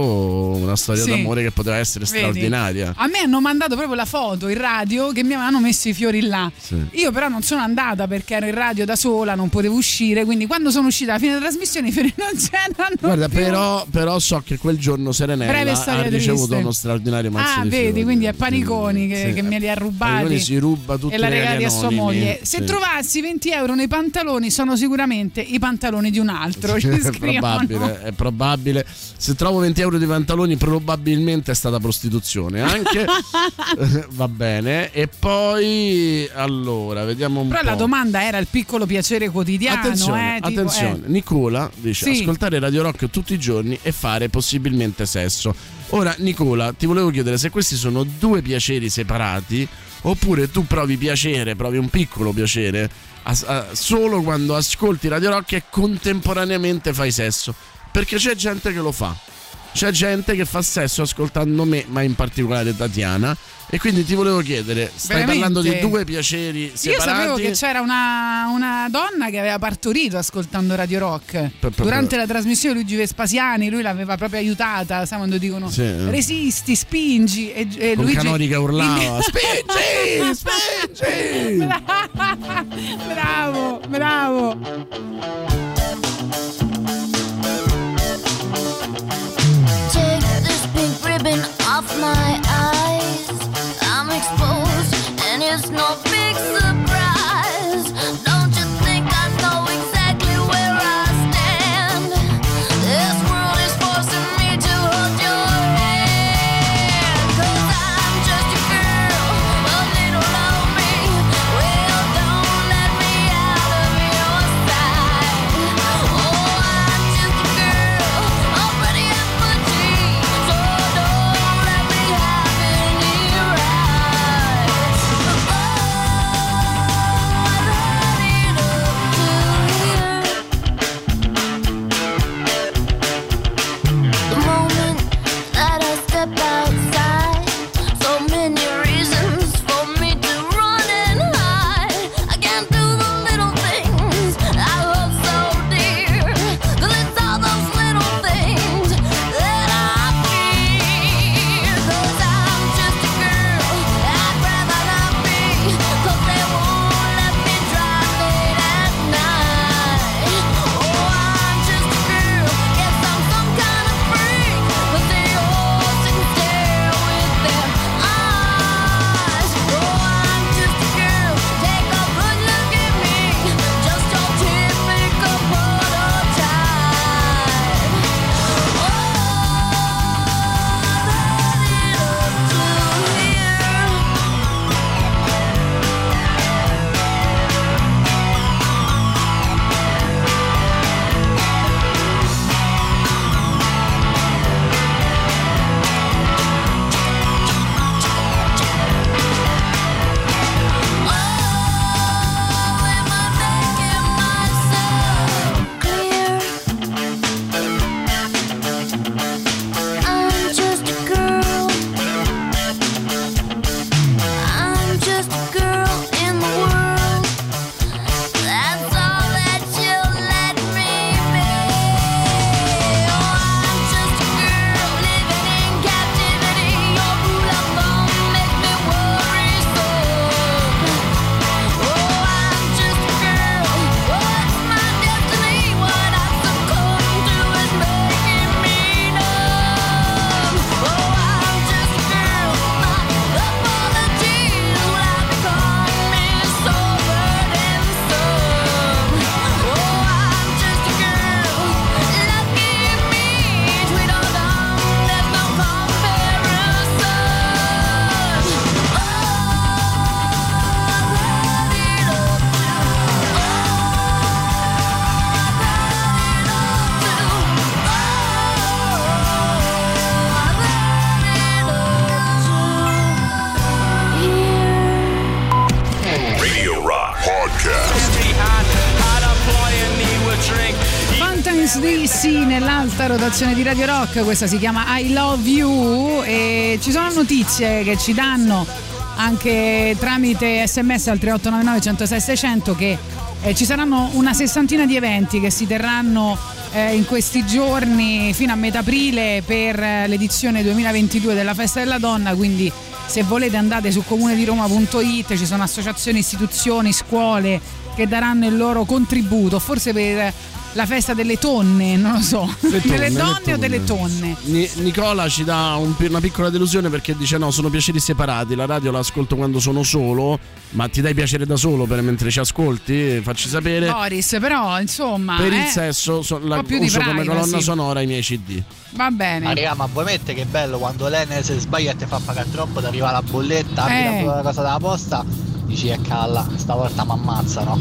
una storia Sì. d'amore che poteva essere Vedi? straordinaria. A me hanno mandato proprio la foto in radio che mi avevano messo i fiori là. Sì. Io però non sono andata perché ero in radio da sola, non potevo uscire, quindi quando sono uscita alla fine della trasmissione i fiori <laughs> non c'erano. Guarda, però, però so che quel giorno Serenella ha ricevuto triste. uno straordinario mazzo Ah, di vedi, fiori. quindi è Paniconi che, Sì. che me li ha rubati. Si ruba tutte l'ha le regalati a sua moglie. Se Sì. trovassi 20 euro nei pantaloni, sono sicuramente i pantaloni di un altro. Ci <laughs> è probabile, è probabile. Se trovo 20 euro di pantaloni, probabilmente è stata prostituzione. Anche <laughs> va bene. E poi, allora, vediamo un Però po'. la domanda era il piccolo piacere quotidiano. Attenzione, eh, tipo, attenzione. eh. Nicola dice Sì. ascoltare Radio Rock tutti i giorni e fare possibilmente sesso. Ora, Nicola, ti volevo chiedere se questi sono due piaceri separati oppure tu provi piacere, provi un piccolo piacere a- a- solo quando ascolti Radio Rock e contemporaneamente fai sesso. Perché c'è gente che lo fa. C'è gente che fa sesso ascoltando me, ma in particolare Tatiana. E quindi ti volevo chiedere, stai Veramente? parlando di due piaceri Io separati? sapevo che c'era una, una donna che aveva partorito ascoltando Radio Rock. Durante la trasmissione Luigi Vespasiani, lui l'aveva proprio aiutata, sai quando dicono Sì. resisti, spingi e, e Con Luigi Canori che urlava, <laughs> in- "Spingi, spingi!" bravo, bravo. My eyes. Rotazione di Radio Rock, questa si chiama I Love You e ci sono notizie che ci danno anche tramite sms al 3899 106 600 che eh, ci saranno una sessantina di eventi che si terranno eh, in questi giorni fino a metà aprile per eh, l'edizione 2022 della Festa della Donna, quindi se volete andate su comunediroma.it, ci sono associazioni, istituzioni, scuole che daranno il loro contributo, forse per la festa delle tonne, non lo so, tonne, delle le donne o delle tonne. Ni- Nicola ci dà un una piccola delusione perché dice no, sono piaceri separati, la radio la ascolto quando sono solo, ma ti dai piacere da solo per mentre ci ascolti, facci sapere. Boris, però insomma, per il eh, sesso so- la più di uso come privacy. colonna sonora i miei CD. va bene. Ma raga, ma voi mette che bello quando l'Enes si sbaglia e ti fa pagare troppo, ti arriva la bolletta, apri Eh. la cosa della posta, dici e calla, stavolta mi ammazzano.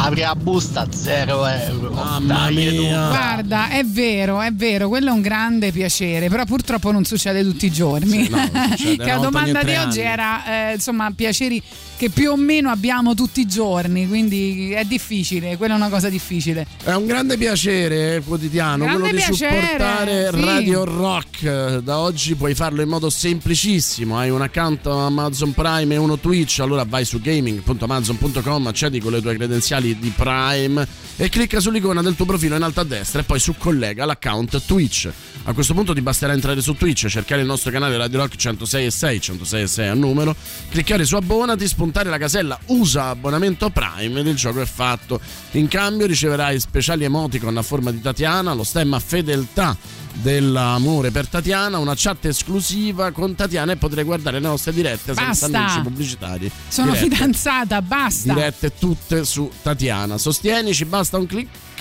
Apri la busta, 0 euro. Mamma Dai, mia. Guarda, è vero, è vero, quello è un grande piacere, però purtroppo non succede tutti i giorni. Sì, no, <laughs> che la domanda di oggi anni. era, eh, insomma, piaceri che più o meno abbiamo tutti i giorni, quindi è difficile, quella è una cosa difficile. È un grande piacere eh, quotidiano Grande quello di piacere, supportare sì. Radio Rock. Da oggi puoi farlo in modo semplicissimo. Hai un account Amazon Prime e uno Twitch. Allora vai su gaming.amazon.com, accedi con le tue credenziali di Prime e clicca sull'icona del tuo profilo in alto a destra e poi su collega l'account Twitch. A questo punto ti basterà entrare su Twitch, cercare il nostro canale Radio Rock 106 e 6, 106 e 6 a numero, cliccare su abbonati, spuntare la casella usa abbonamento Prime ed il gioco è fatto. In cambio riceverai speciali emoticon a forma di Tatiana, lo stemma fedeltà dell'amore per Tatiana, una chat esclusiva con Tatiana e potrai guardare le nostre dirette senza Basta. annunci pubblicitari. Sono Dirette fidanzata, basta. dirette tutte su Tatiana. Sostienici, basta un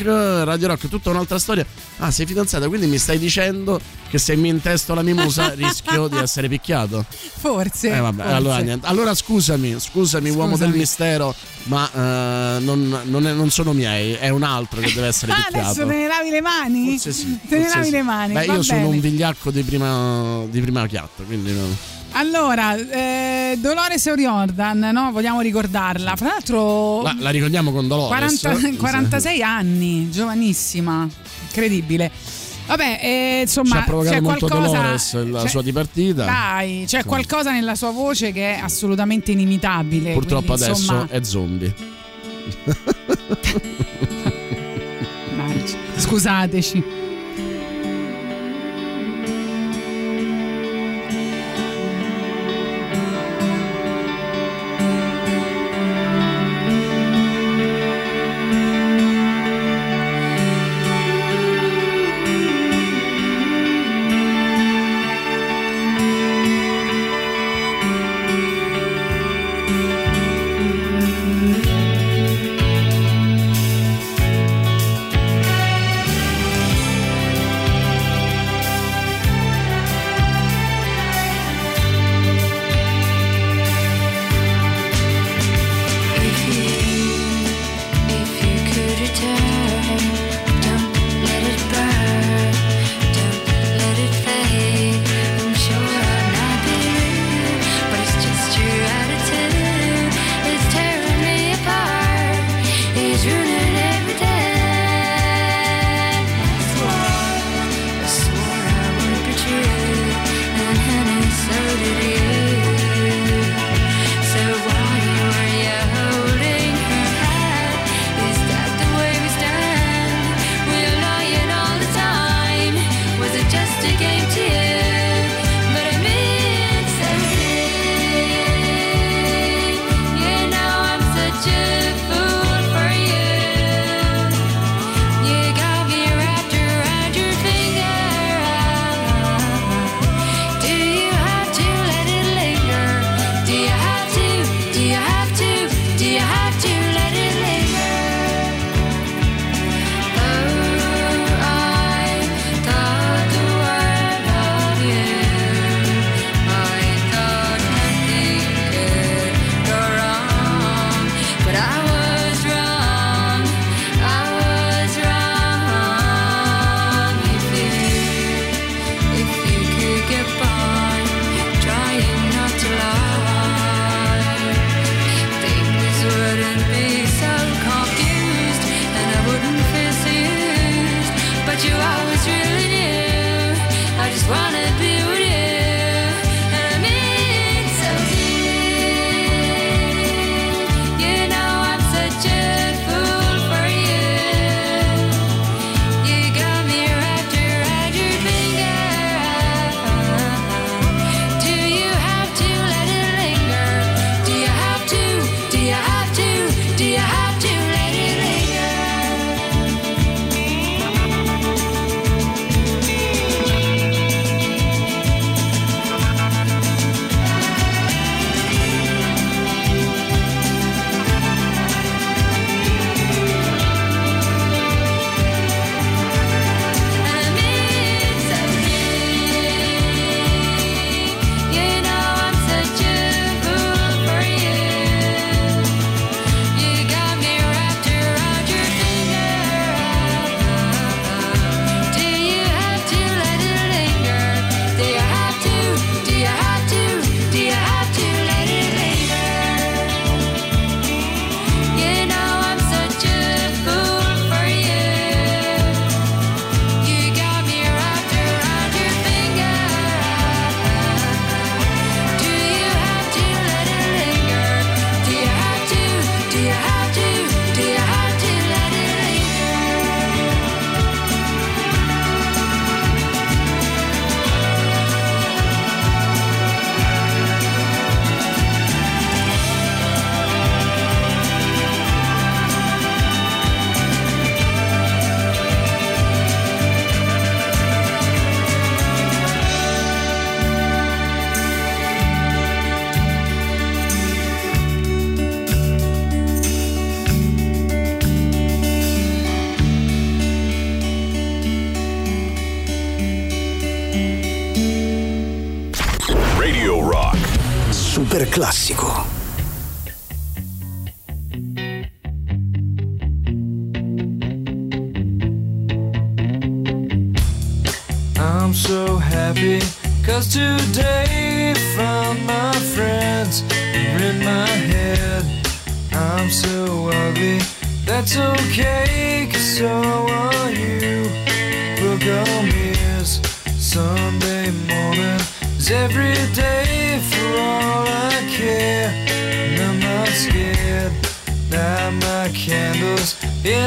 click. Radio Rock, tutta un'altra storia. Ah, sei fidanzata, quindi mi stai dicendo che se mi intesto la mimosa <laughs> rischio di essere picchiato. Forse. Eh vabbè, forse. allora. Allora scusami, scusami, uomo Scusami. del mistero, ma eh, non, non è- non sono miei, è un altro che deve essere Ah, picchiato. adesso te ne lavi le mani? Forse sì. Te ne lavi sì. le mani. Beh, io sono bene. un vigliacco di prima, di prima chiatta, quindi no. Allora, eh, Dolores O'Riordan, no? Vogliamo ricordarla. Fra l'altro, La, la ricordiamo con Dolores. 40 46 anni, giovanissima, incredibile. Vabbè, eh, insomma, Ci ha provocato c'è molto qualcosa, Dolores la c'è- sua dipartita. Dai, c'è qualcosa nella sua voce che è assolutamente inimitabile. Purtroppo quindi, adesso insomma, è zombie. <laughs> scusateci.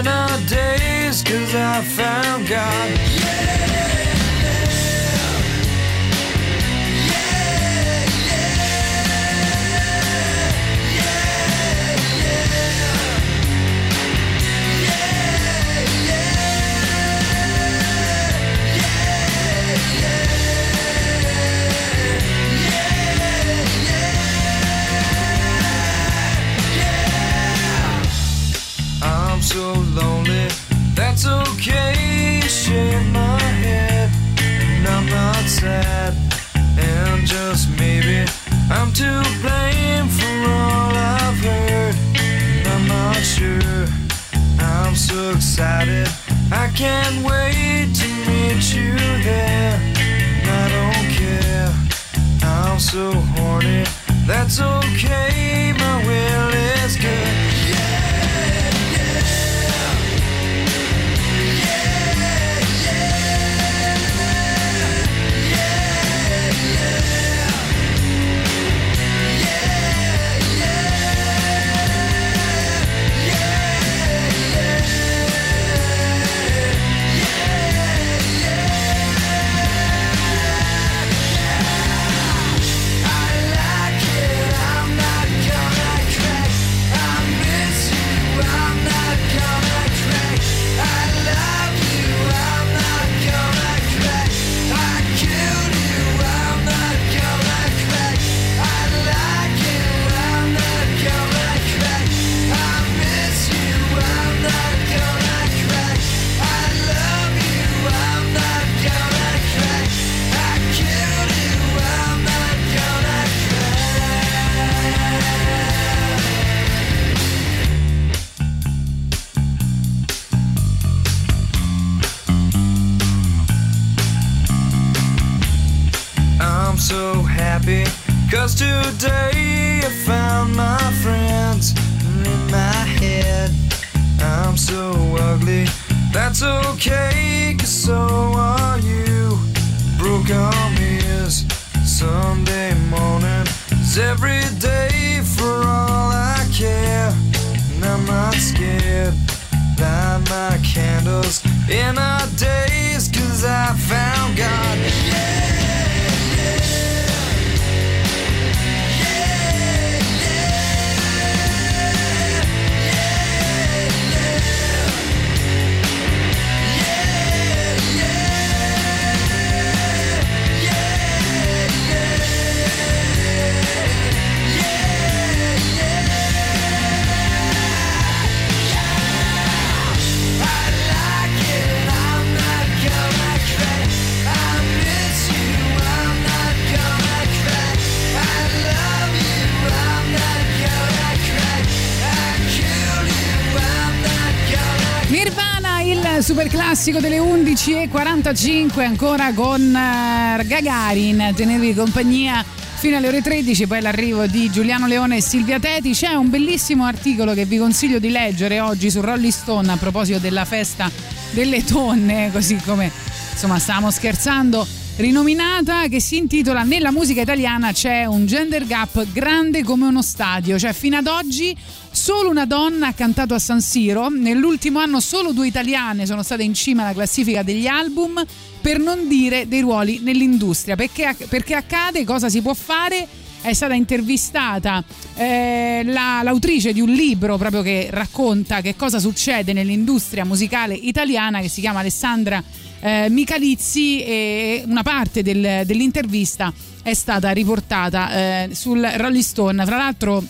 In our days cause I found God. Can't wait. Super classico delle 11.45, ancora con eh, Gagarin, tenervi compagnia fino alle ore 13, poi l'arrivo di Giuliano Leone e Silvia Teti. C'è un bellissimo articolo che vi consiglio di leggere oggi su Rolling Stone a proposito della festa delle tonne, così come insomma stavamo scherzando rinominata che si intitola Nella musica italiana c'è un gender gap grande come uno stadio, cioè fino ad oggi solo una donna ha cantato a San Siro, nell'ultimo anno solo due italiane sono state in cima alla classifica degli album, per non dire dei ruoli nell'industria, perché, perché accade, cosa si può fare? È stata intervistata eh, la- l'autrice di un libro proprio che racconta che cosa succede nell'industria musicale italiana che si chiama Alessandra eh, Michalizzi e una parte del- dell'intervista è stata riportata eh, sul Rolling Stone. Fra l'altro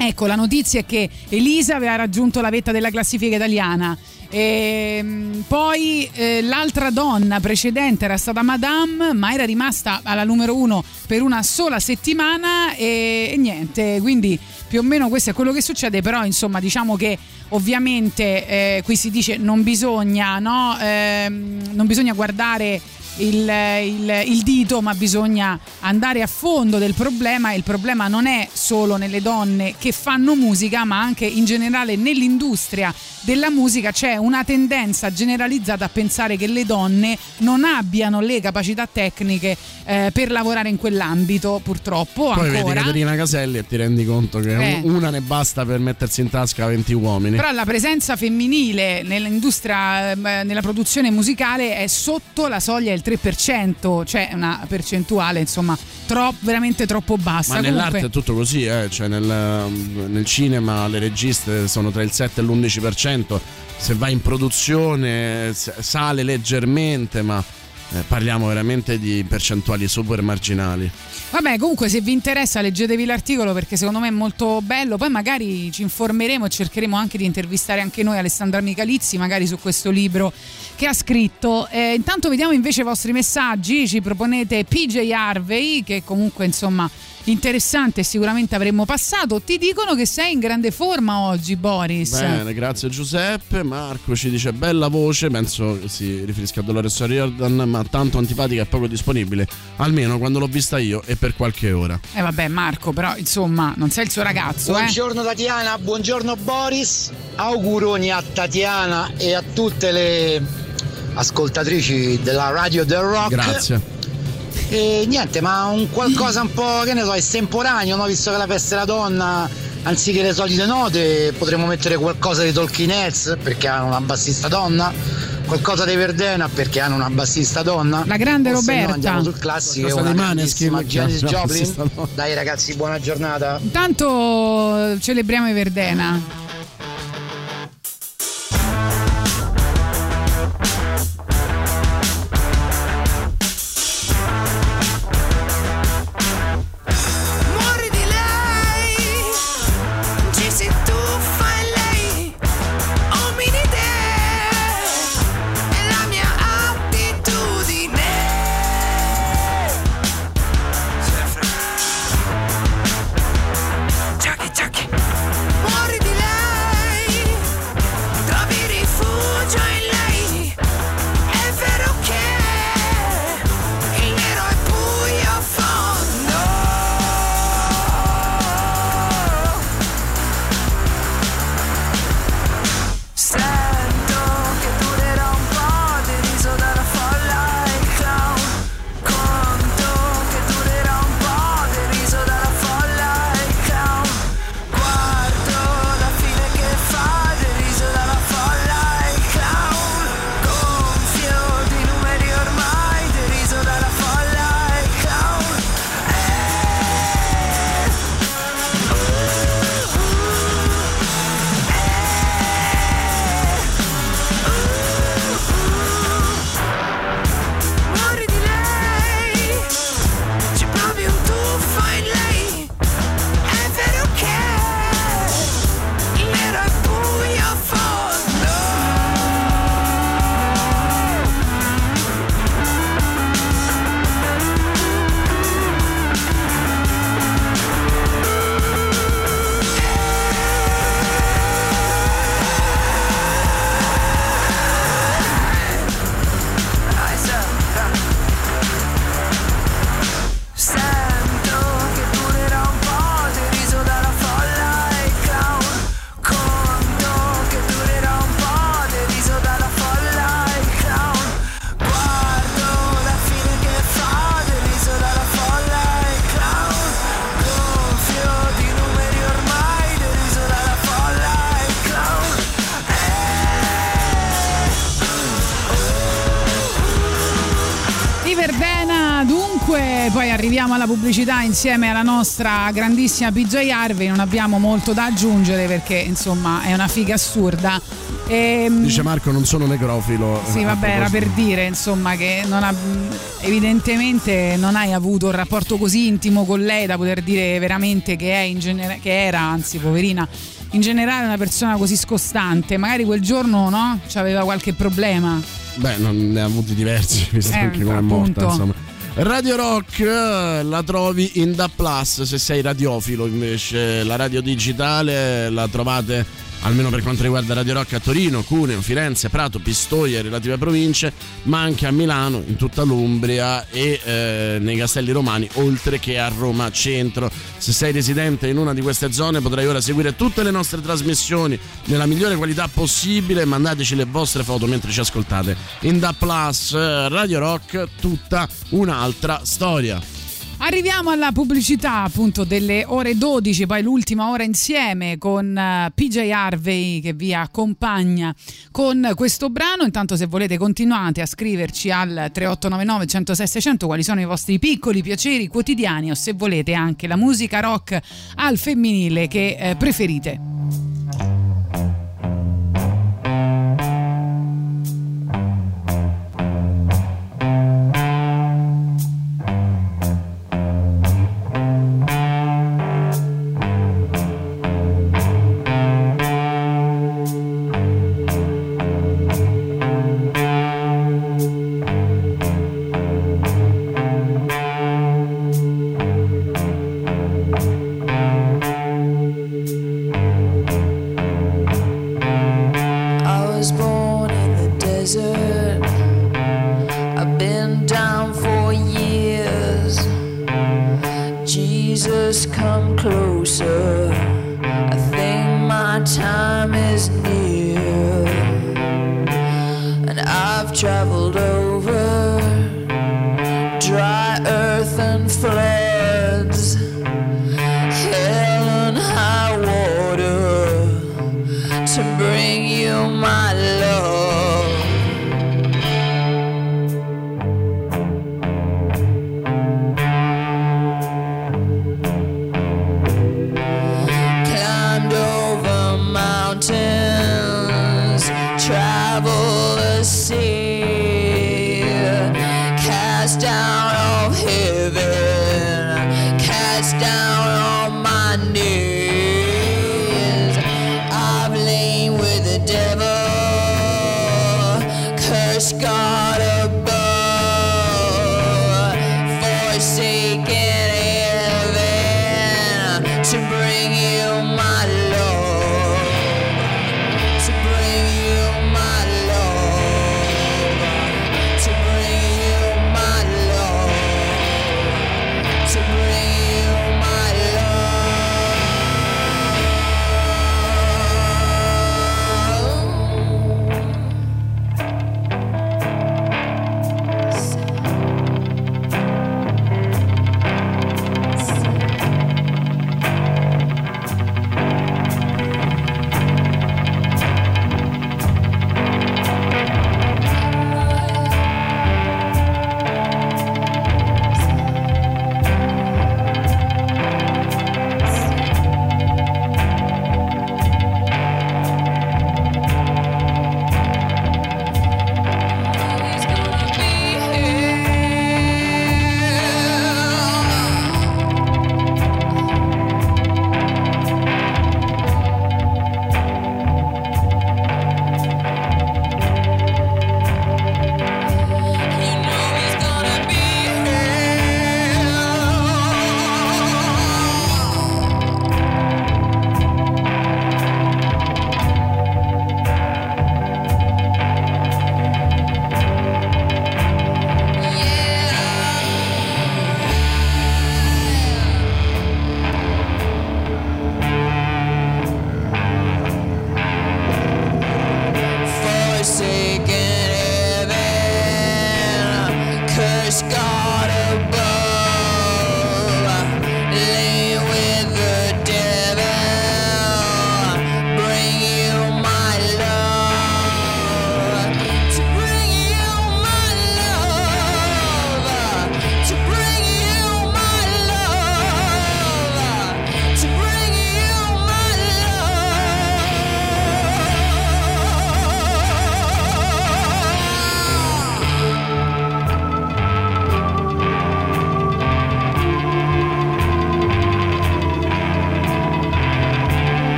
Ecco, la notizia è che Elisa aveva raggiunto la vetta della classifica italiana. E, mm, poi eh, l'altra donna precedente era stata Madame, ma era rimasta alla numero uno per una sola settimana e, e niente, quindi più o meno questo è quello che succede, però insomma diciamo che ovviamente eh, qui si dice non bisogna, no? Ehm, non bisogna guardare il, il- il dito, ma bisogna andare a fondo del problema e il problema non è solo nelle donne che fanno musica, ma anche in generale nell'industria della musica c'è una tendenza generalizzata a pensare che le donne non abbiano le capacità tecniche eh, per lavorare in quell'ambito, purtroppo Poi vedi ancora. Caterina Caselli e ti rendi conto che Eh. una ne basta per mettersi in tasca 20 uomini. Però la presenza femminile nell'industria, ehm, nella produzione musicale è sotto la soglia del 3%, cioè una percentuale insomma tro- veramente troppo bassa. Ma nell'arte Comunque, è tutto così, eh? cioè nel, nel cinema le registe sono tra il 7 e l'11%, se vai in produzione sale leggermente, ma eh, parliamo veramente di percentuali super marginali. Vabbè, comunque se vi interessa leggetevi l'articolo perché secondo me è molto bello, poi magari ci informeremo e cercheremo anche di intervistare anche noi Alessandra Michalizzi, magari su questo libro che ha scritto. Eh, intanto vediamo invece i vostri messaggi, ci proponete PJ Harvey che comunque insomma interessante sicuramente avremmo passato. Ti dicono che sei in grande forma oggi Boris. Bene, grazie Giuseppe. Marco ci dice bella voce, penso si riferisca a Dolores O'Riordan, ma tanto antipatica e poco disponibile, almeno quando l'ho vista io e per qualche ora. Eh vabbè Marco, però insomma non sei il suo ragazzo, eh. Buongiorno Tatiana, buongiorno Boris, auguroni a Tatiana e a tutte le ascoltatrici della radio del rock. Grazie. E niente, ma un qualcosa un po', che ne so, estemporaneo, no? Visto che la peste è la donna, anziché le solite note, potremmo mettere qualcosa di Talking Heads perché hanno una bassista donna, qualcosa di Verdena perché hanno una bassista donna. La grande o se no Roberta. andiamo sul classico, una grandissima Janis Joplin. Dai ragazzi, buona giornata. Intanto celebriamo i Verdena. Arriviamo alla pubblicità insieme alla nostra grandissima PJ Harvey, non abbiamo molto da aggiungere perché insomma è una figa assurda. Ehm, Dice Marco, non sono necrofilo. Sì, vabbè, era per dire insomma che non ha- evidentemente non hai avuto un rapporto così intimo con lei da poter dire veramente che, è in genere- che era, anzi, poverina, in generale una persona così scostante. Magari quel giorno no? C'aveva qualche problema. Beh, non ne ha avuti diversi, <laughs> visto Eh, anche come è morta, insomma. Radio Rock eh, la trovi in Da Plus. Se sei radiofilo invece la radio digitale la trovate almeno per quanto riguarda Radio Rock a Torino, Cuneo, Firenze, Prato, Pistoia e relative province, ma anche a Milano, in tutta l'Umbria e eh, nei Castelli Romani, oltre che a Roma Centro. Se sei residente in una di queste zone potrai ora seguire tutte le nostre trasmissioni nella migliore qualità possibile. Mandateci le vostre foto mentre ci ascoltate. In Da Plus, eh, Radio Rock, tutta un'altra storia. Arriviamo alla pubblicità appunto delle ore 12, poi l'ultima ora insieme con eh, PJ Harvey che vi accompagna con questo brano. Intanto se volete continuate a scriverci al 3899 106 600 quali sono i vostri piccoli piaceri quotidiani o se volete anche la musica rock al femminile che eh, preferite.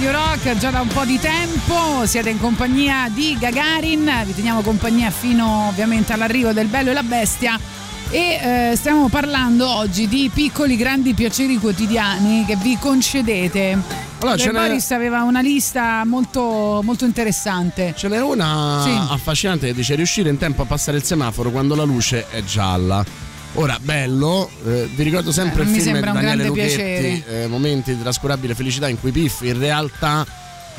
Radio Rock già da un po' di tempo. Siete in compagnia di Gagarin, vi teniamo compagnia fino ovviamente all'arrivo del Bello e la Bestia. E eh, stiamo parlando oggi di piccoli grandi piaceri quotidiani che vi concedete. Allora, Perché n'è- Boris aveva una lista molto, molto interessante. Ce n'è una Sì. affascinante che dice riuscire in tempo a passare il semaforo quando la luce è gialla. Ora, bello, eh, vi ricordo sempre Eh, il film di Daniele piacere. eh, Momenti di trascurabile felicità in cui Piff in realtà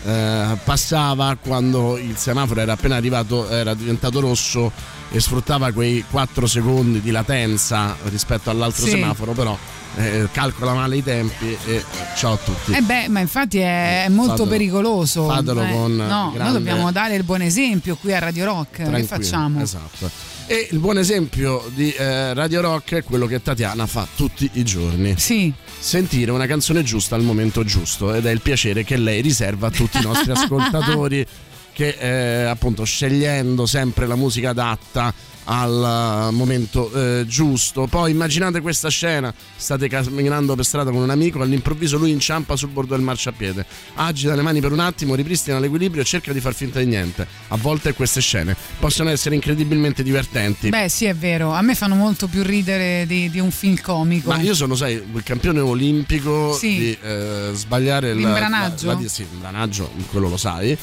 eh, passava quando il semaforo era appena arrivato, era diventato rosso e sfruttava quei 4 secondi di latenza rispetto all'altro Sì. semaforo, però eh, calcola male i tempi e eh, ciao a tutti. Eh beh, ma infatti è, è molto Fatelo- pericoloso. fatelo Eh, con No, noi grande- dobbiamo dare il buon esempio qui a Radio Rock. Che Tranquillo, facciamo? Esatto. E il buon esempio di eh, Radio Rock è quello che Tatiana fa tutti i giorni. Sì. Sentire una canzone giusta al momento giusto ed è il piacere che lei riserva a tutti i nostri <laughs> ascoltatori che eh, appunto scegliendo sempre la musica adatta al eh, momento eh, giusto. Poi immaginate questa scena, state camminando per strada con un amico, all'improvviso lui inciampa sul bordo del marciapiede, agita le mani per un attimo, ripristina l'equilibrio e cerca di far finta di niente. A volte queste scene possono essere incredibilmente divertenti. Beh, sì, è vero. A me fanno molto più ridere di, di un film comico. Ma io sono, sai, il campione olimpico Sì. di eh, sbagliare il L'imbranaggio? la- la- sì, l'imbranaggio, quello lo sai.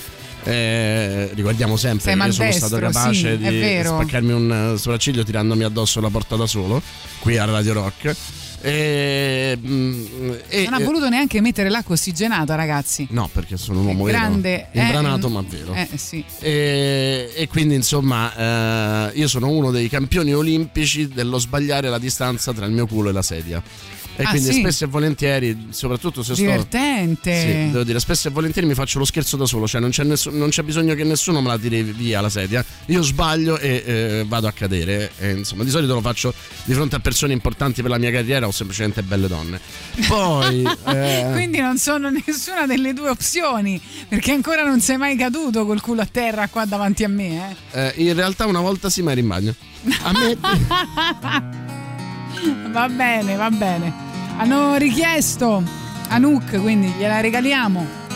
Eh, ricordiamo sempre Sei che io sono stato capace sì, di spaccarmi un eh, sopracciglio tirandomi addosso la porta da solo qui a Radio Rock. E, mm, e- non ha voluto neanche mettere l'acqua ossigenata, ragazzi. No, perché sono un uomo Grande. vero, imbranato eh, ma vero. Eh, sì. E, e quindi insomma eh, io sono uno dei campioni olimpici dello sbagliare la distanza tra il mio culo e la sedia. E Ah, quindi sì? spesso e volentieri, soprattutto se sto... Divertente. Sì, devo dire, spesso e volentieri mi faccio lo scherzo da solo, cioè non c'è, nessu- non c'è bisogno che nessuno me la tiri via la sedia. Io sbaglio e eh, vado a cadere. Insomma, di solito lo faccio di fronte a persone importanti per la mia carriera o semplicemente belle donne. Poi... <laughs> eh, Quindi non sono nessuna delle due opzioni, perché ancora non sei mai caduto col culo a terra qua davanti a me, eh. eh, in realtà una volta sì, ma ero in bagno. A me... <laughs> va bene, va bene. Hanno richiesto Anouk, quindi gliela regaliamo.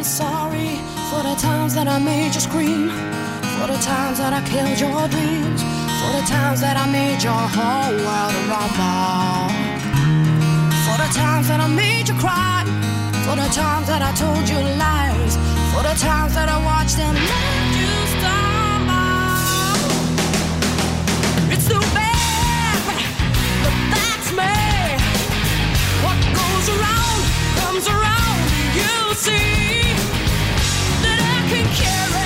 I'm sorry for the times that I made you scream, for the times that I killed your dreams, for the times that I made your whole world rumble, for the times that I made you cry, for the times that I told you lies, for the times that I watched and let you stumble. It's too bad, but that's me. What goes around comes around. You see that I can carry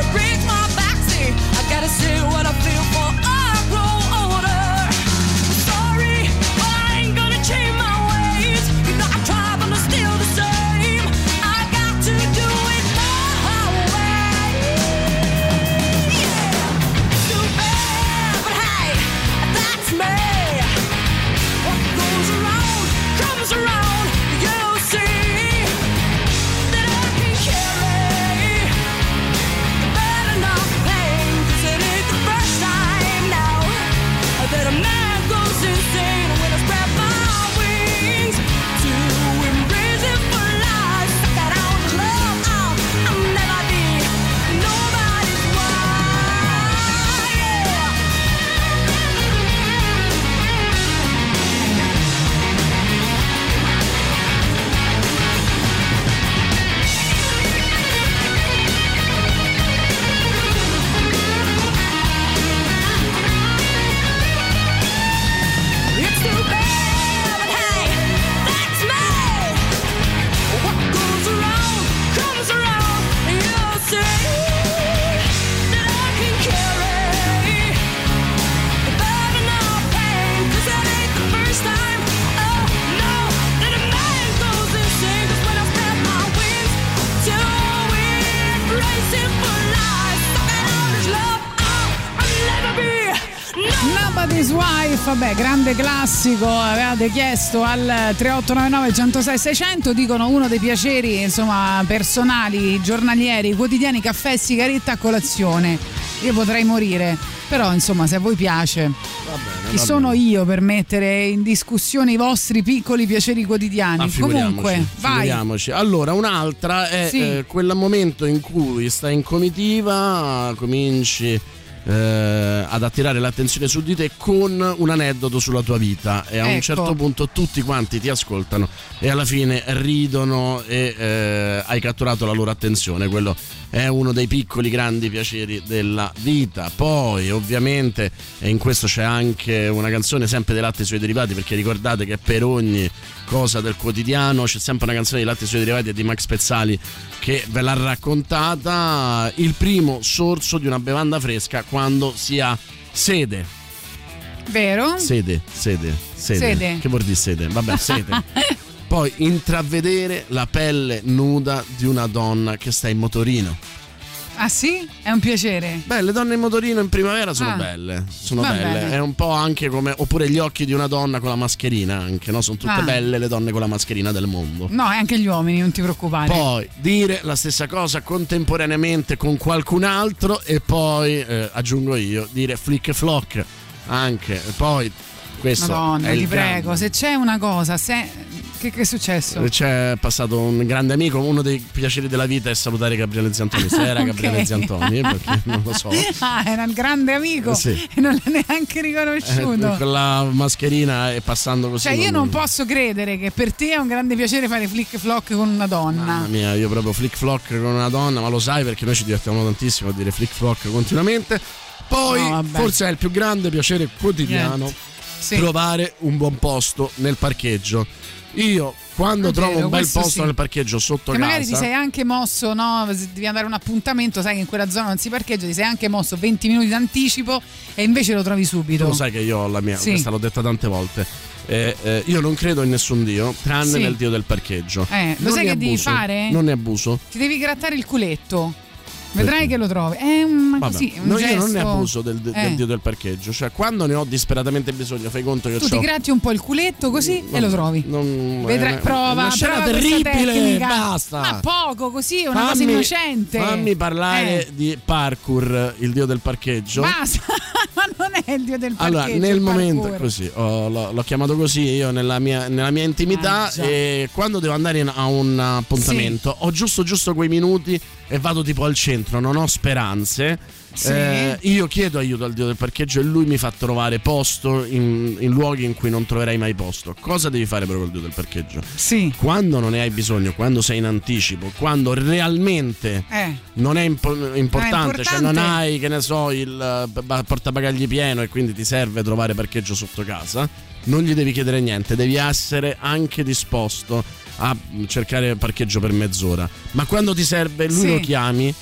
i gotta say what I feel vabbè, grande classico, avevate chiesto al 3899 106 600, dicono uno dei piaceri, insomma, personali, giornalieri, quotidiani, caffè sigaretta a colazione. Io potrei morire, però insomma, se a voi piace. Chi va sono io per mettere in discussione i vostri piccoli piaceri quotidiani? Figuriamoci, Comunque, vai. Allora, un'altra è Sì. eh, quel momento in cui stai in comitiva, cominci eh, ad attirare l'attenzione su di te con un aneddoto sulla tua vita e a un Ecco. certo punto tutti quanti ti ascoltano e alla fine ridono e eh, hai catturato la loro attenzione. Quello è uno dei piccoli grandi piaceri della vita. Poi, ovviamente, e in questo c'è anche una canzone sempre dei latte e i suoi derivati, perché ricordate che per ogni cosa del quotidiano c'è sempre una canzone di latte e i suoi derivati di Max Pezzali che ve l'ha raccontata. Il primo sorso di una bevanda fresca quando si ha sede. Vero? Sede, sede, sede. Sede. Che vuol dire sede? Vabbè, sede. <laughs> Poi intravedere la pelle nuda di una donna che sta in motorino. Ah sì? È un piacere. Beh, le donne in motorino in primavera sono Ah. belle. Sono Va belle. bene. È un po' anche come. Oppure gli occhi di una donna con la mascherina, anche, no? Sono tutte Ah. belle le donne con la mascherina del mondo. No, e anche gli uomini, non ti preoccupare. Poi dire la stessa cosa contemporaneamente con qualcun altro e poi eh, aggiungo io dire flick e flock anche. E poi questo Madonna, ti grande. prego, se c'è una cosa, se... che, che è successo? C'è passato un grande amico, uno dei piaceri della vita è salutare Gabriele Ziantoni. Se era <laughs> Ok. Gabriele Ziantoni, perché <laughs> non lo so. Ah, era un grande amico Eh, sì. e non l'ha neanche Eh, riconosciuto. con la mascherina e passando così. Cioè, io non posso credere che per te è un grande piacere fare flick flock con una donna. Mamma mia, io proprio flick flock con una donna, ma lo sai perché noi ci divertiamo tantissimo a dire flick flock continuamente. Poi, No, forse è il più grande piacere quotidiano Niente. Sì. trovare un buon posto nel parcheggio. Io, quando È trovo vero, un bel posto sì. nel parcheggio sotto Che casa. magari ti sei anche mosso, no? Devi andare a un appuntamento, sai che in quella zona non si parcheggia, ti sei anche mosso 20 minuti d'anticipo e invece lo trovi subito. Tu lo sai che io ho la mia, Sì. questa l'ho detta tante volte. Eh, eh, io non credo in nessun dio, tranne Sì. nel dio del parcheggio. Eh, lo Non sai che devi abuso, fare? Non ne abuso. Ti devi grattare il culetto. Vedrai che lo trovi. È un, Vabbè, così, un no, gesto. io non ne abuso del, del Eh. dio del parcheggio. Cioè, quando ne ho disperatamente bisogno, fai conto che Tu ti gratti un po' il culetto così e lo trovi. Non, Vedrai, è prova, una scena prova terribile. Basta. Ma poco, così, è una cosa Fammi- innocente. Fammi parlare Eh, di parkour, il dio del parcheggio. Basta, <laughs> non è il dio del parcheggio. Allora, nel momento così, ho- l'ho, l'ho chiamato così io nella mia, nella mia intimità Ah, e quando devo andare in- a un appuntamento ho giusto giusto quei minuti e vado tipo al centro, non ho speranze. Sì. Eh, io chiedo aiuto al dio del parcheggio e lui mi fa trovare posto in, in luoghi in cui non troverai mai posto. Cosa devi fare però col dio del parcheggio? Sì. Quando non ne hai bisogno, quando sei in anticipo, quando realmente Eh. non è impo- importante, importante. cioè non hai, che ne so, il eh, ba- portabagagli pieno e quindi ti serve trovare parcheggio sotto casa, non gli devi chiedere niente, devi essere anche disposto a cercare parcheggio per mezz'ora. Ma quando ti serve, lui Sì. lo chiami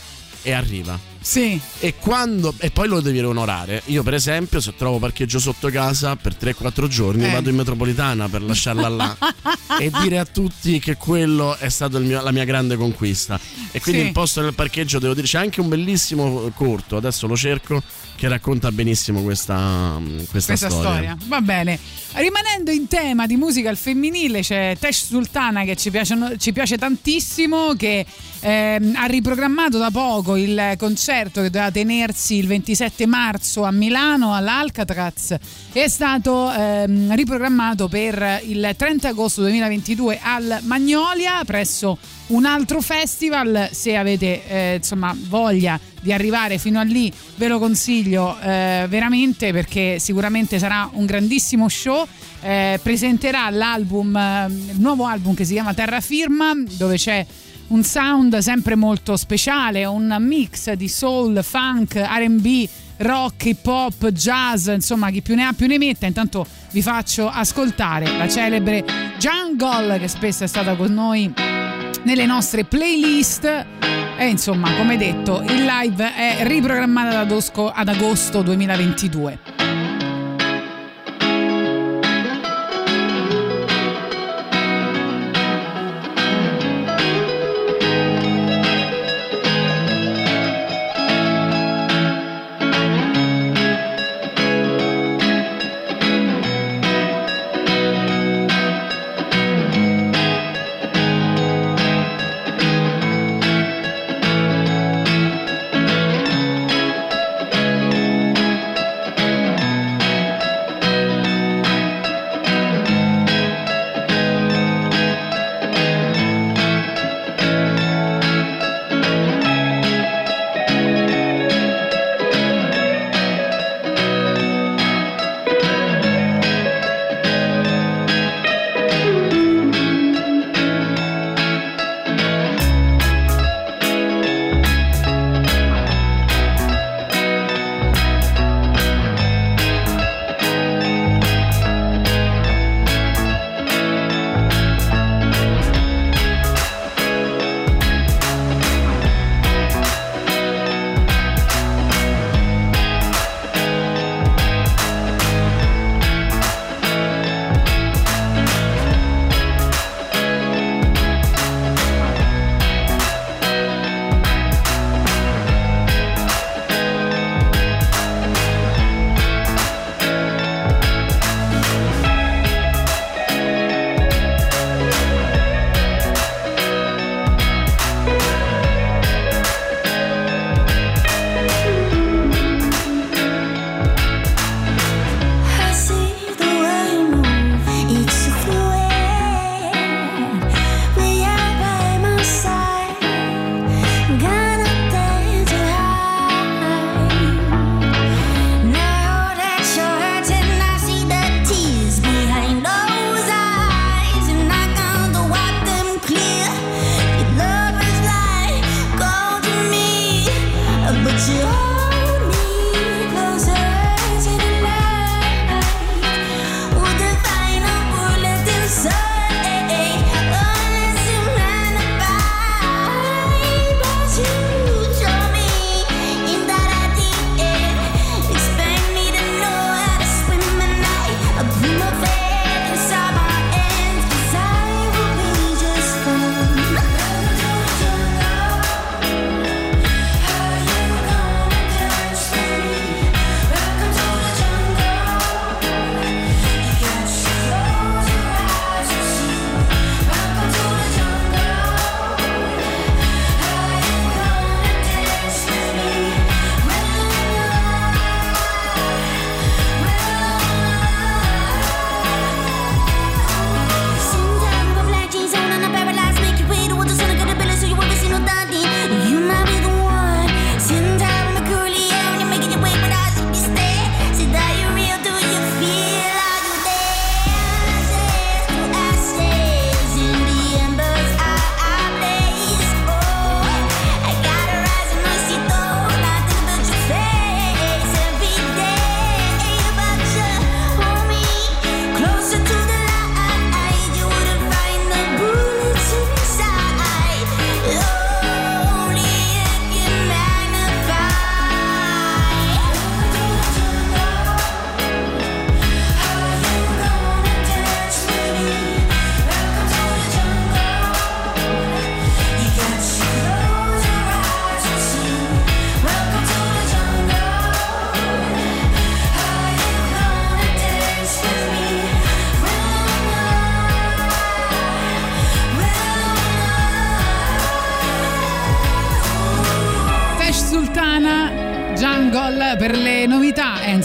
e arriva. Sì. E, quando, e poi lo devi onorare. Io, per esempio, se trovo parcheggio sotto casa per 3-4 giorni, Eh. vado in metropolitana per lasciarla là <laughs> e dire a tutti che quello è mio- la mia grande conquista. E quindi Sì. il posto nel parcheggio, devo dire, c'è anche un bellissimo corto, adesso lo cerco, che racconta benissimo questa, questa, questa storia. Va bene. Rimanendo in tema di musica al femminile, c'è Tesh Sultana che ci, piacciono- ci piace tantissimo, che ehm, ha riprogrammato da poco il concerto che doveva tenersi il 27 marzo a Milano all'Alcatraz è stato ehm, riprogrammato per il 30 agosto 2022 al Magnolia presso un altro festival. Se avete eh, insomma voglia di arrivare fino a lì, ve lo consiglio eh, veramente perché sicuramente sarà un grandissimo show. Eh, presenterà l'album, eh, il nuovo album che si chiama Terra Firma, dove c'è un sound sempre molto speciale, un mix di soul, funk, RB, rock, hip hop, jazz, insomma chi più ne ha più ne metta. Intanto vi faccio ascoltare la celebre Jungle che spesso è stata con noi nelle nostre playlist. E insomma, come detto, il live è riprogrammato ad agosto, ad agosto 2022.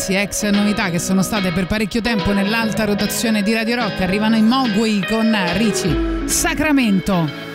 Anzi ex novità che sono state per parecchio tempo nell'alta rotazione di Radio Rock. Arrivano in Mogui con Ricci. Sacramento.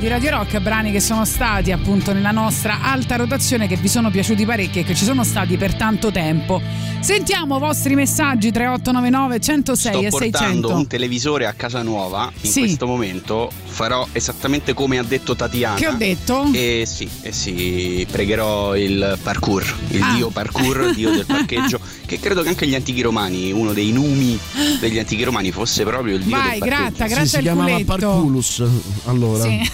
Di Radio Rock, brani che sono stati appunto nella nostra alta rotazione, che vi sono piaciuti parecchio e che ci sono stati per tanto tempo. Sentiamo i vostri messaggi 3899 106 Sto e portando 600. un televisore a casa nuova. In Sì. questo momento farò esattamente come ha detto Tatiana. Che ho detto? E sì, e sì, pregherò il parkour, il Ah. dio parkour, <laughs> dio del parcheggio, che credo che anche gli antichi romani, uno dei numi degli antichi romani fosse proprio il dio Vai, del parcheggio. gratta, gratta si il chiamava culetto. Parculus allora. Sì.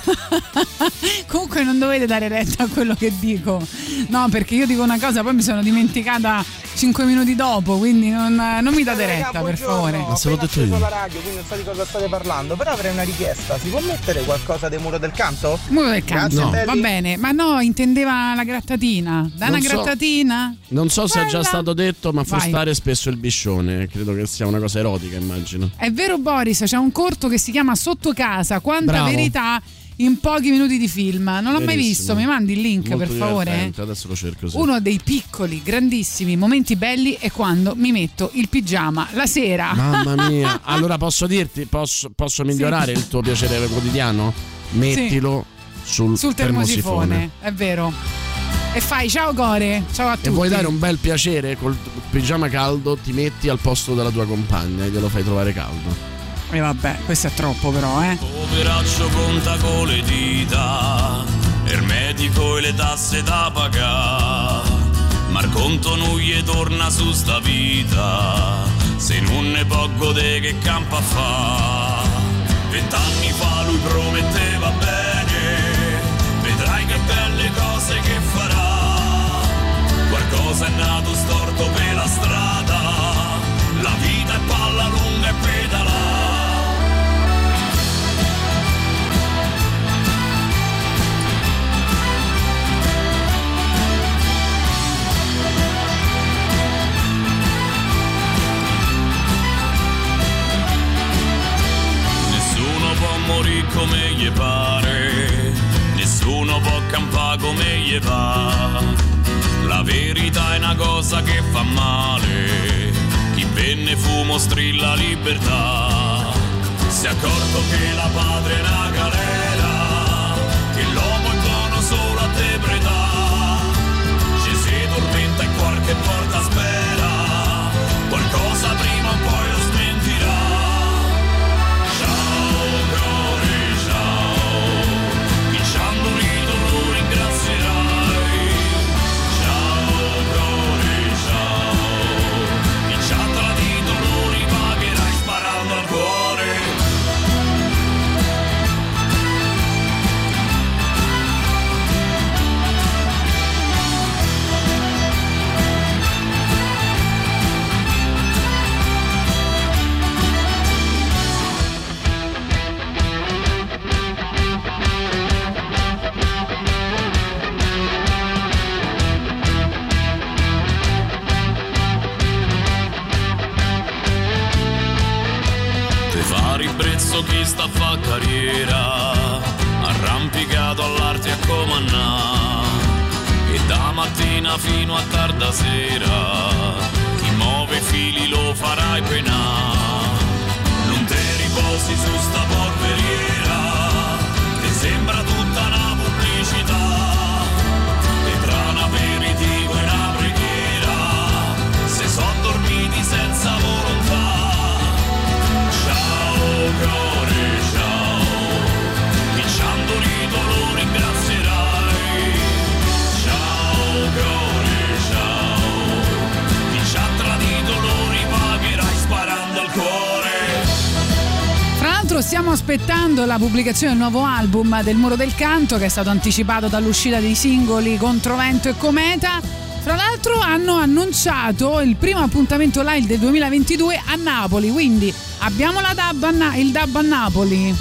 Comunque non dovete dare retta a quello che dico. No, perché io dico una cosa, poi mi sono dimenticata 5 minuti dopo, quindi non, non mi date retta, per favore. Ma se l'ho detto io. la radio, quindi non so di cosa state parlando, però avrei una richiesta. Si può mettere qualcosa del muro del canto? Muro del canto, Grazie, va bene, ma no, intendeva la grattatina. Da una Non so. grattatina? Non so se è già stato detto, ma Vai. frustare spesso il biscione. Credo che sia una cosa erotica, immagino. È vero Boris, c'è un corto che si chiama Sotto casa, quanta Bravo. verità in pochi minuti di film. Non l'ho mai visto, mi mandi il link Molto per favore? Adesso lo cerco. sì. Uno dei piccoli, grandissimi momenti belli è quando mi metto il pigiama la sera. Mamma <laughs> mia. Allora posso dirti, posso, posso migliorare il tuo piacere quotidiano? Mettilo sul, Sul termosifone, è vero. E fai ciao Core, ciao a tutti. E vuoi dare un bel piacere col pigiama caldo, ti metti al posto della tua compagna e glielo fai trovare caldo. E vabbè, questo è troppo però, eh. Poveraccio conta con le dita, il medico e le tasse da pagare. Ma il conto non gli torna su sta vita, se non ne può godere che campa fa. Vent'anni fa lui prometteva bene, vedrai che belle cose che farà. Qualcosa è nato storto per la strada, la vita è palla lunga Morire come gli pare, nessuno può campare come gli va. La verità è una cosa che fa male, chi venne fumo strilla libertà. Si è accorto che la patria è una galera, che l'uomo fa ribrezzo chi sta a fa carriera, arrampicato all'arte a comandà. E da mattina fino a tarda sera, chi muove i fili lo farai penà. Non te riposi su sta polveriera, l'altro stiamo aspettando la pubblicazione del nuovo album del Muro del Canto che è stato anticipato dall'uscita dei singoli Controvento e Cometa. Fra l'altro hanno annunciato il primo appuntamento live del 2022 a Napoli, quindi abbiamo dub Na- il dub a Napoli.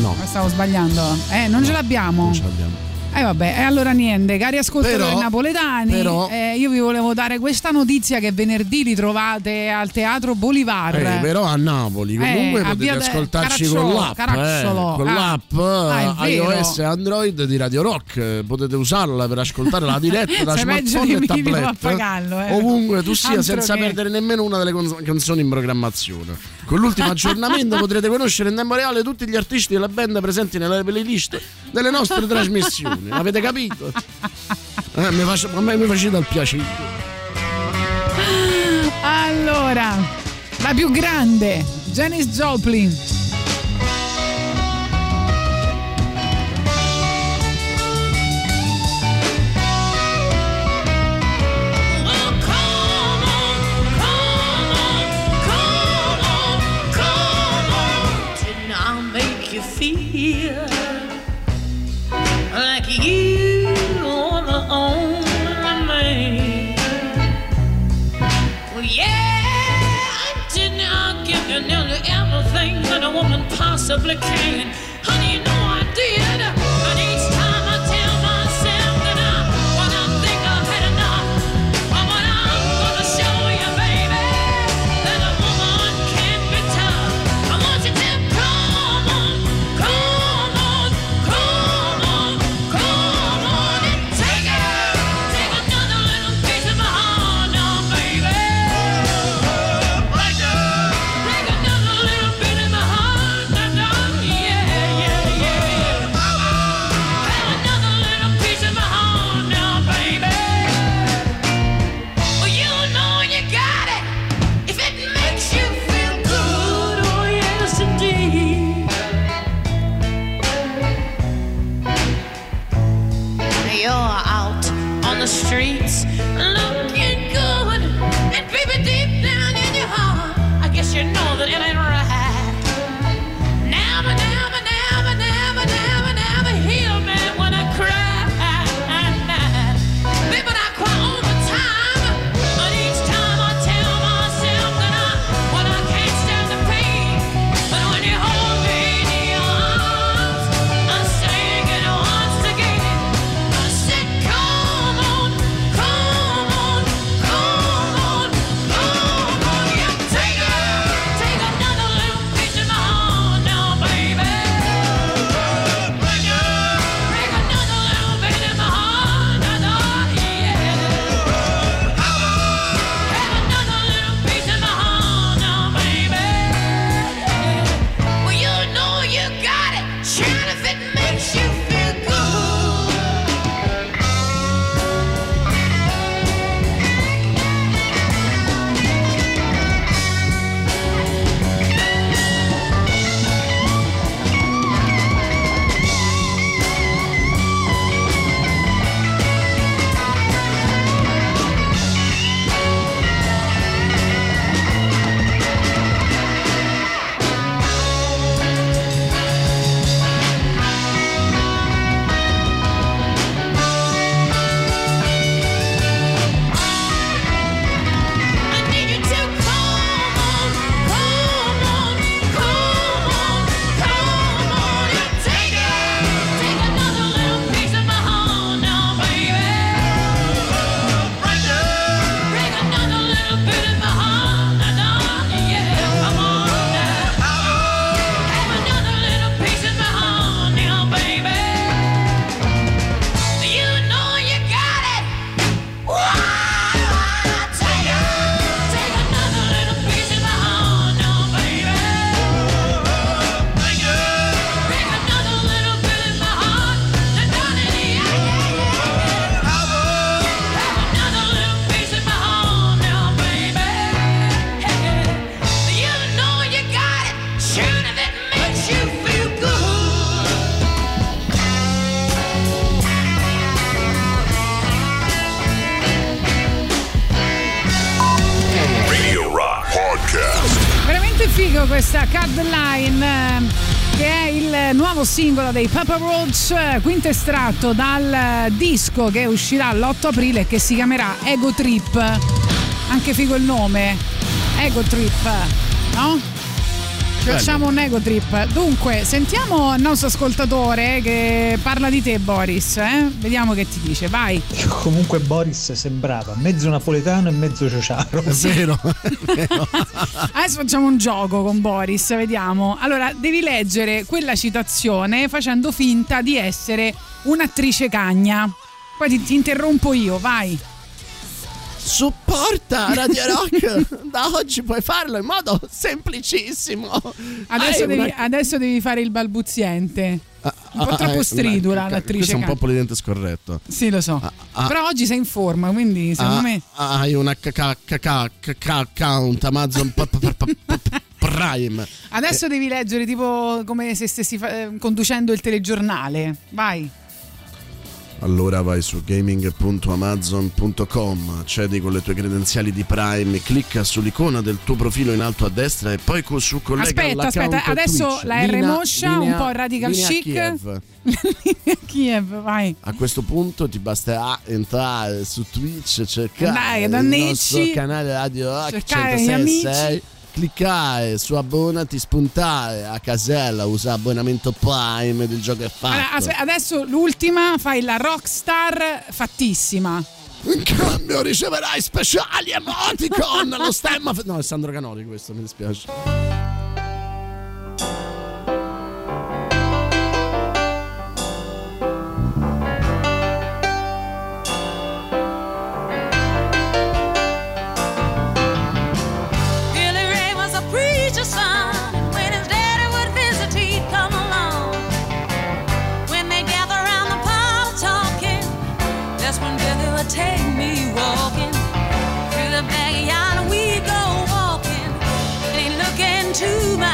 No. Stavo sbagliando. Eh, non ce l'abbiamo. Non ce l'abbiamo. Eh vabbè, e allora niente, cari ascoltatori Però- napoletani, però- eh, io vi volevo dare questa notizia che venerdì li trovate al Teatro Bolivar. Eh, però a Napoli comunque Eh, potete ascoltarci con l'app, eh, con Ah. l'app Ah, eh, iOS e Android di Radio Rock. eh, Potete usarla per ascoltare la diretta <laughs> da smartphone e tablet. pagarlo, eh. Ovunque tu sia, Altro senza che- perdere nemmeno una delle canzoni in programmazione. Con l'ultimo <laughs> aggiornamento potrete conoscere in tempo reale tutti gli artisti della band presenti nelle playlist delle nostre trasmissioni. Avete capito? Eh, mi face- a me mi facete il piacere. Allora, la più grande, Janis Joplin. Woman dei Papa eh, quinto estratto dal disco che uscirà l'8 aprile e che si chiamerà Ego Trip. Anche figo il nome, Ego Trip, no? Facciamo un ego trip. Dunque, sentiamo il nostro ascoltatore che parla di te, Boris. eh? Vediamo che ti dice. Vai. Comunque Boris sembrava mezzo napoletano e mezzo ciociaro. È vero. <laughs> Adesso facciamo un gioco con Boris, vediamo. Allora, devi leggere quella citazione facendo finta di essere un'attrice cagna. Poi ti, ti interrompo io, vai. Supporta Radio Rock! da oggi puoi farlo in modo semplicissimo. Adesso, devi, una- adesso devi fare il balbuziente. un po' Ah, troppo eh, stridula l'attrice Questo è un po' politicamente scorretto. Sì, lo so. ah. Però oggi sei in forma, quindi secondo Ah, me. Hai una account Amazon Prime. Adesso devi leggere tipo come se stessi eh, conducendo il telegiornale. Vai. Allora vai su gaming.amazon.com, accedi con le tue credenziali di Prime, clicca sull'icona del tuo profilo in alto a destra e poi su collega Aspetta, aspetta, adesso Twitch. la R moscia, un po' radical linea chic. Kiev. <laughs> Kiev, vai. A questo punto ti basterà entrare su Twitch, cercare Dai, il nostro canale Radio Cercare gli 106, amici. Cliccare su abbonati, spuntare a casella, usa abbonamento Prime del gioco è fatto. Allora, adesso l'ultima, fai la rockstar fattissima. In cambio riceverai speciali emoticon, lo stemma... No, è Sandro Canori questo, mi dispiace. Into my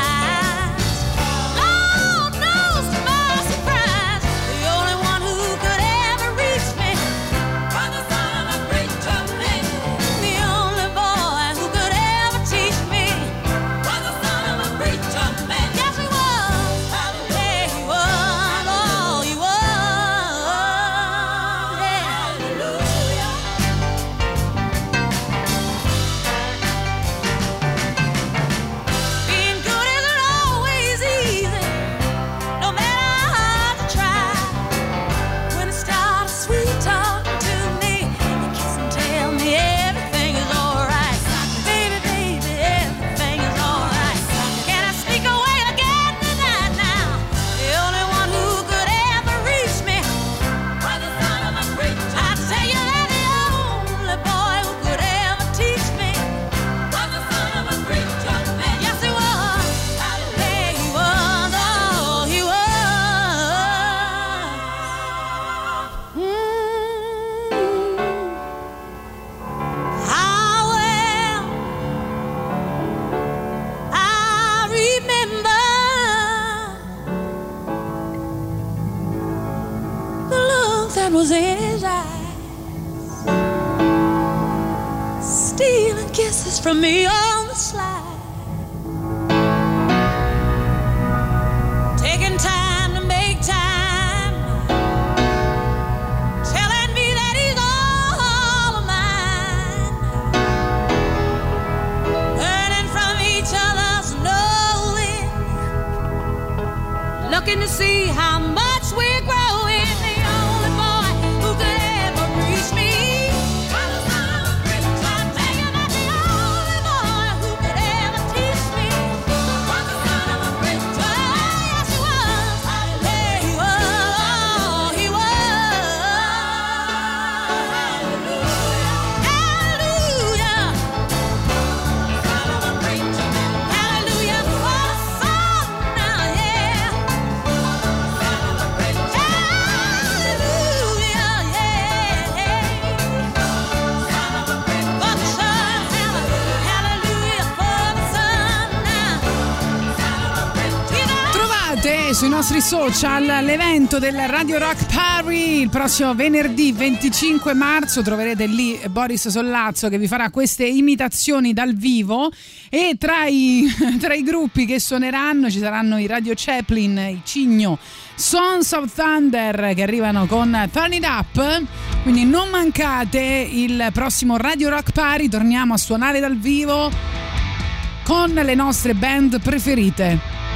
from me on the slide. Taking time to make time, telling me that he's all of mine. Learning from each other's knowing, looking to see how nostri social l'evento del Radio Rock Party il prossimo venerdì 25 marzo. Troverete lì Boris Sollazzo che vi farà queste imitazioni dal vivo. E tra i, <laughs> tra i gruppi che suoneranno ci saranno i Radio Chaplin, i Cigno, Sons of Thunder che arrivano con Turn It Up. Quindi non mancate il prossimo Radio Rock Party. Torniamo a suonare dal vivo con le nostre band preferite.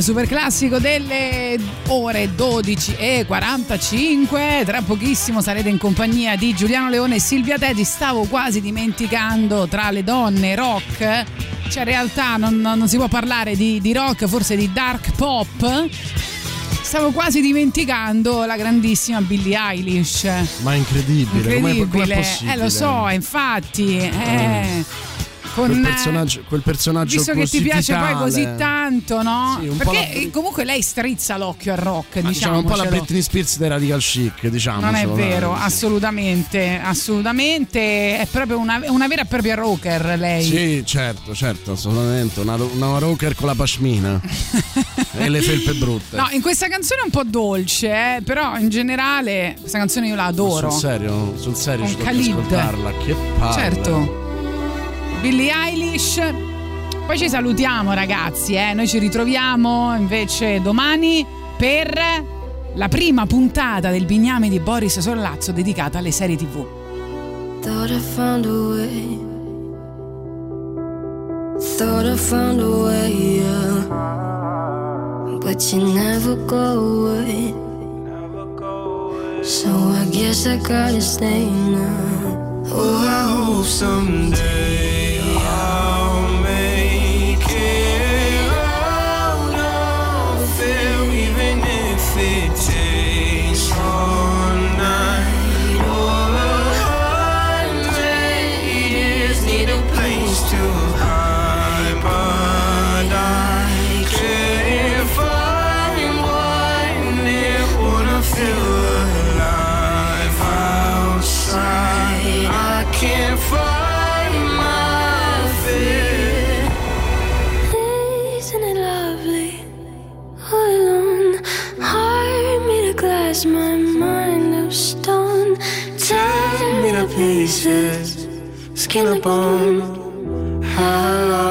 Super classico delle ore 12 e 45. Tra pochissimo sarete in compagnia di Giuliano Leone e Silvia Teti. Stavo quasi dimenticando tra le donne rock. Cioè, in realtà non, non si può parlare di, di rock, forse di dark pop. Stavo quasi dimenticando la grandissima Billie Eilish. Ma è incredibile, com'è- com'è Incredibile. possibile? eh, lo so, infatti. eh, con, quel personaggio, quel personaggio Visto che ti piace poi vitale. così tanto, no? Sì, Perché la- comunque lei strizza l'occhio al rock, Ma diciamo un po' la. Britney Spears dei Radical Chic, diciamo. Non è vero, assolutamente, assolutamente. È proprio una, una vera e propria rocker lei. Sì, certo, certo, assolutamente. Una, una rocker con la pashmina <laughs> e le felpe brutte. No, in questa canzone è un po' dolce, eh, però in generale questa canzone io la adoro. Sul serio, sul serio Con ci Khalid. ascoltarla. Che palle. Certo. Billie Eilish. Poi ci salutiamo ragazzi, eh. noi ci ritroviamo invece domani per la prima puntata del Bigname di Boris Sollazzo dedicata alle serie tv. Thought I found a way. Thought I found a way, yeah. But you never go away. So I guess I gotta stay now. Oh, I hope someday pieces, skin and bone. Hello,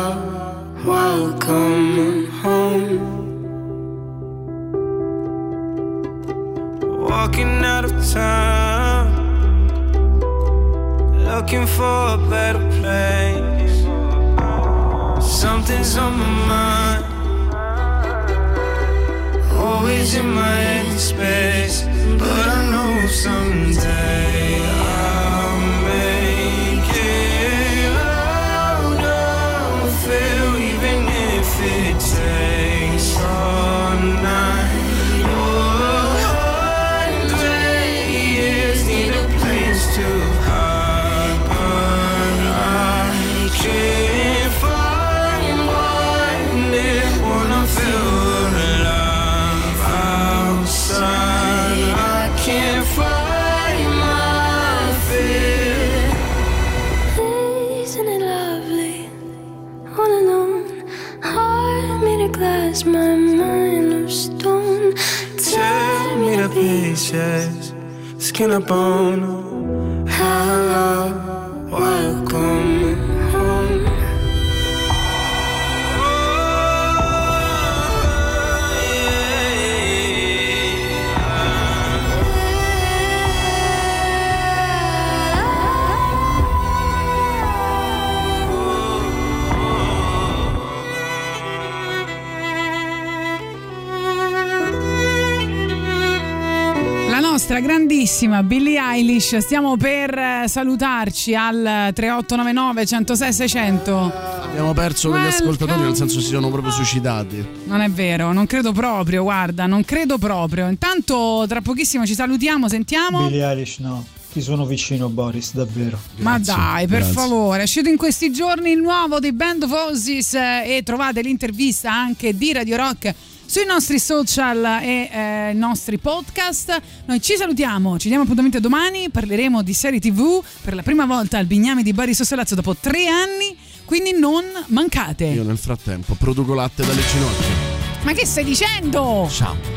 welcome home. Walking out of town, looking for a better place. Something's on my mind, always in my space. But I know someday pieces, skin and bone. Hello, welcome grandissima Billie Eilish, stiamo per eh, salutarci al 3899 106 600. Abbiamo perso degli ascoltatori, nel senso si sono proprio suicidati. Non è vero, non credo proprio, guarda, non credo proprio. Intanto tra pochissimo ci salutiamo, sentiamo. Billie Eilish no, ti sono vicino Boris, davvero. Ma dai, per grazie. favore, è uscito in questi giorni il nuovo dei Band of Oasis eh, e trovate l'intervista anche di Radio Rock sui nostri social e eh, i nostri podcast. Noi ci salutiamo, ci diamo appuntamento domani, parleremo di serie TV per la prima volta al Bignami di Bari Sossolazzo dopo tre anni, quindi non mancate. Io nel frattempo produco latte dalle ginocchia. Ma che stai dicendo? Ciao.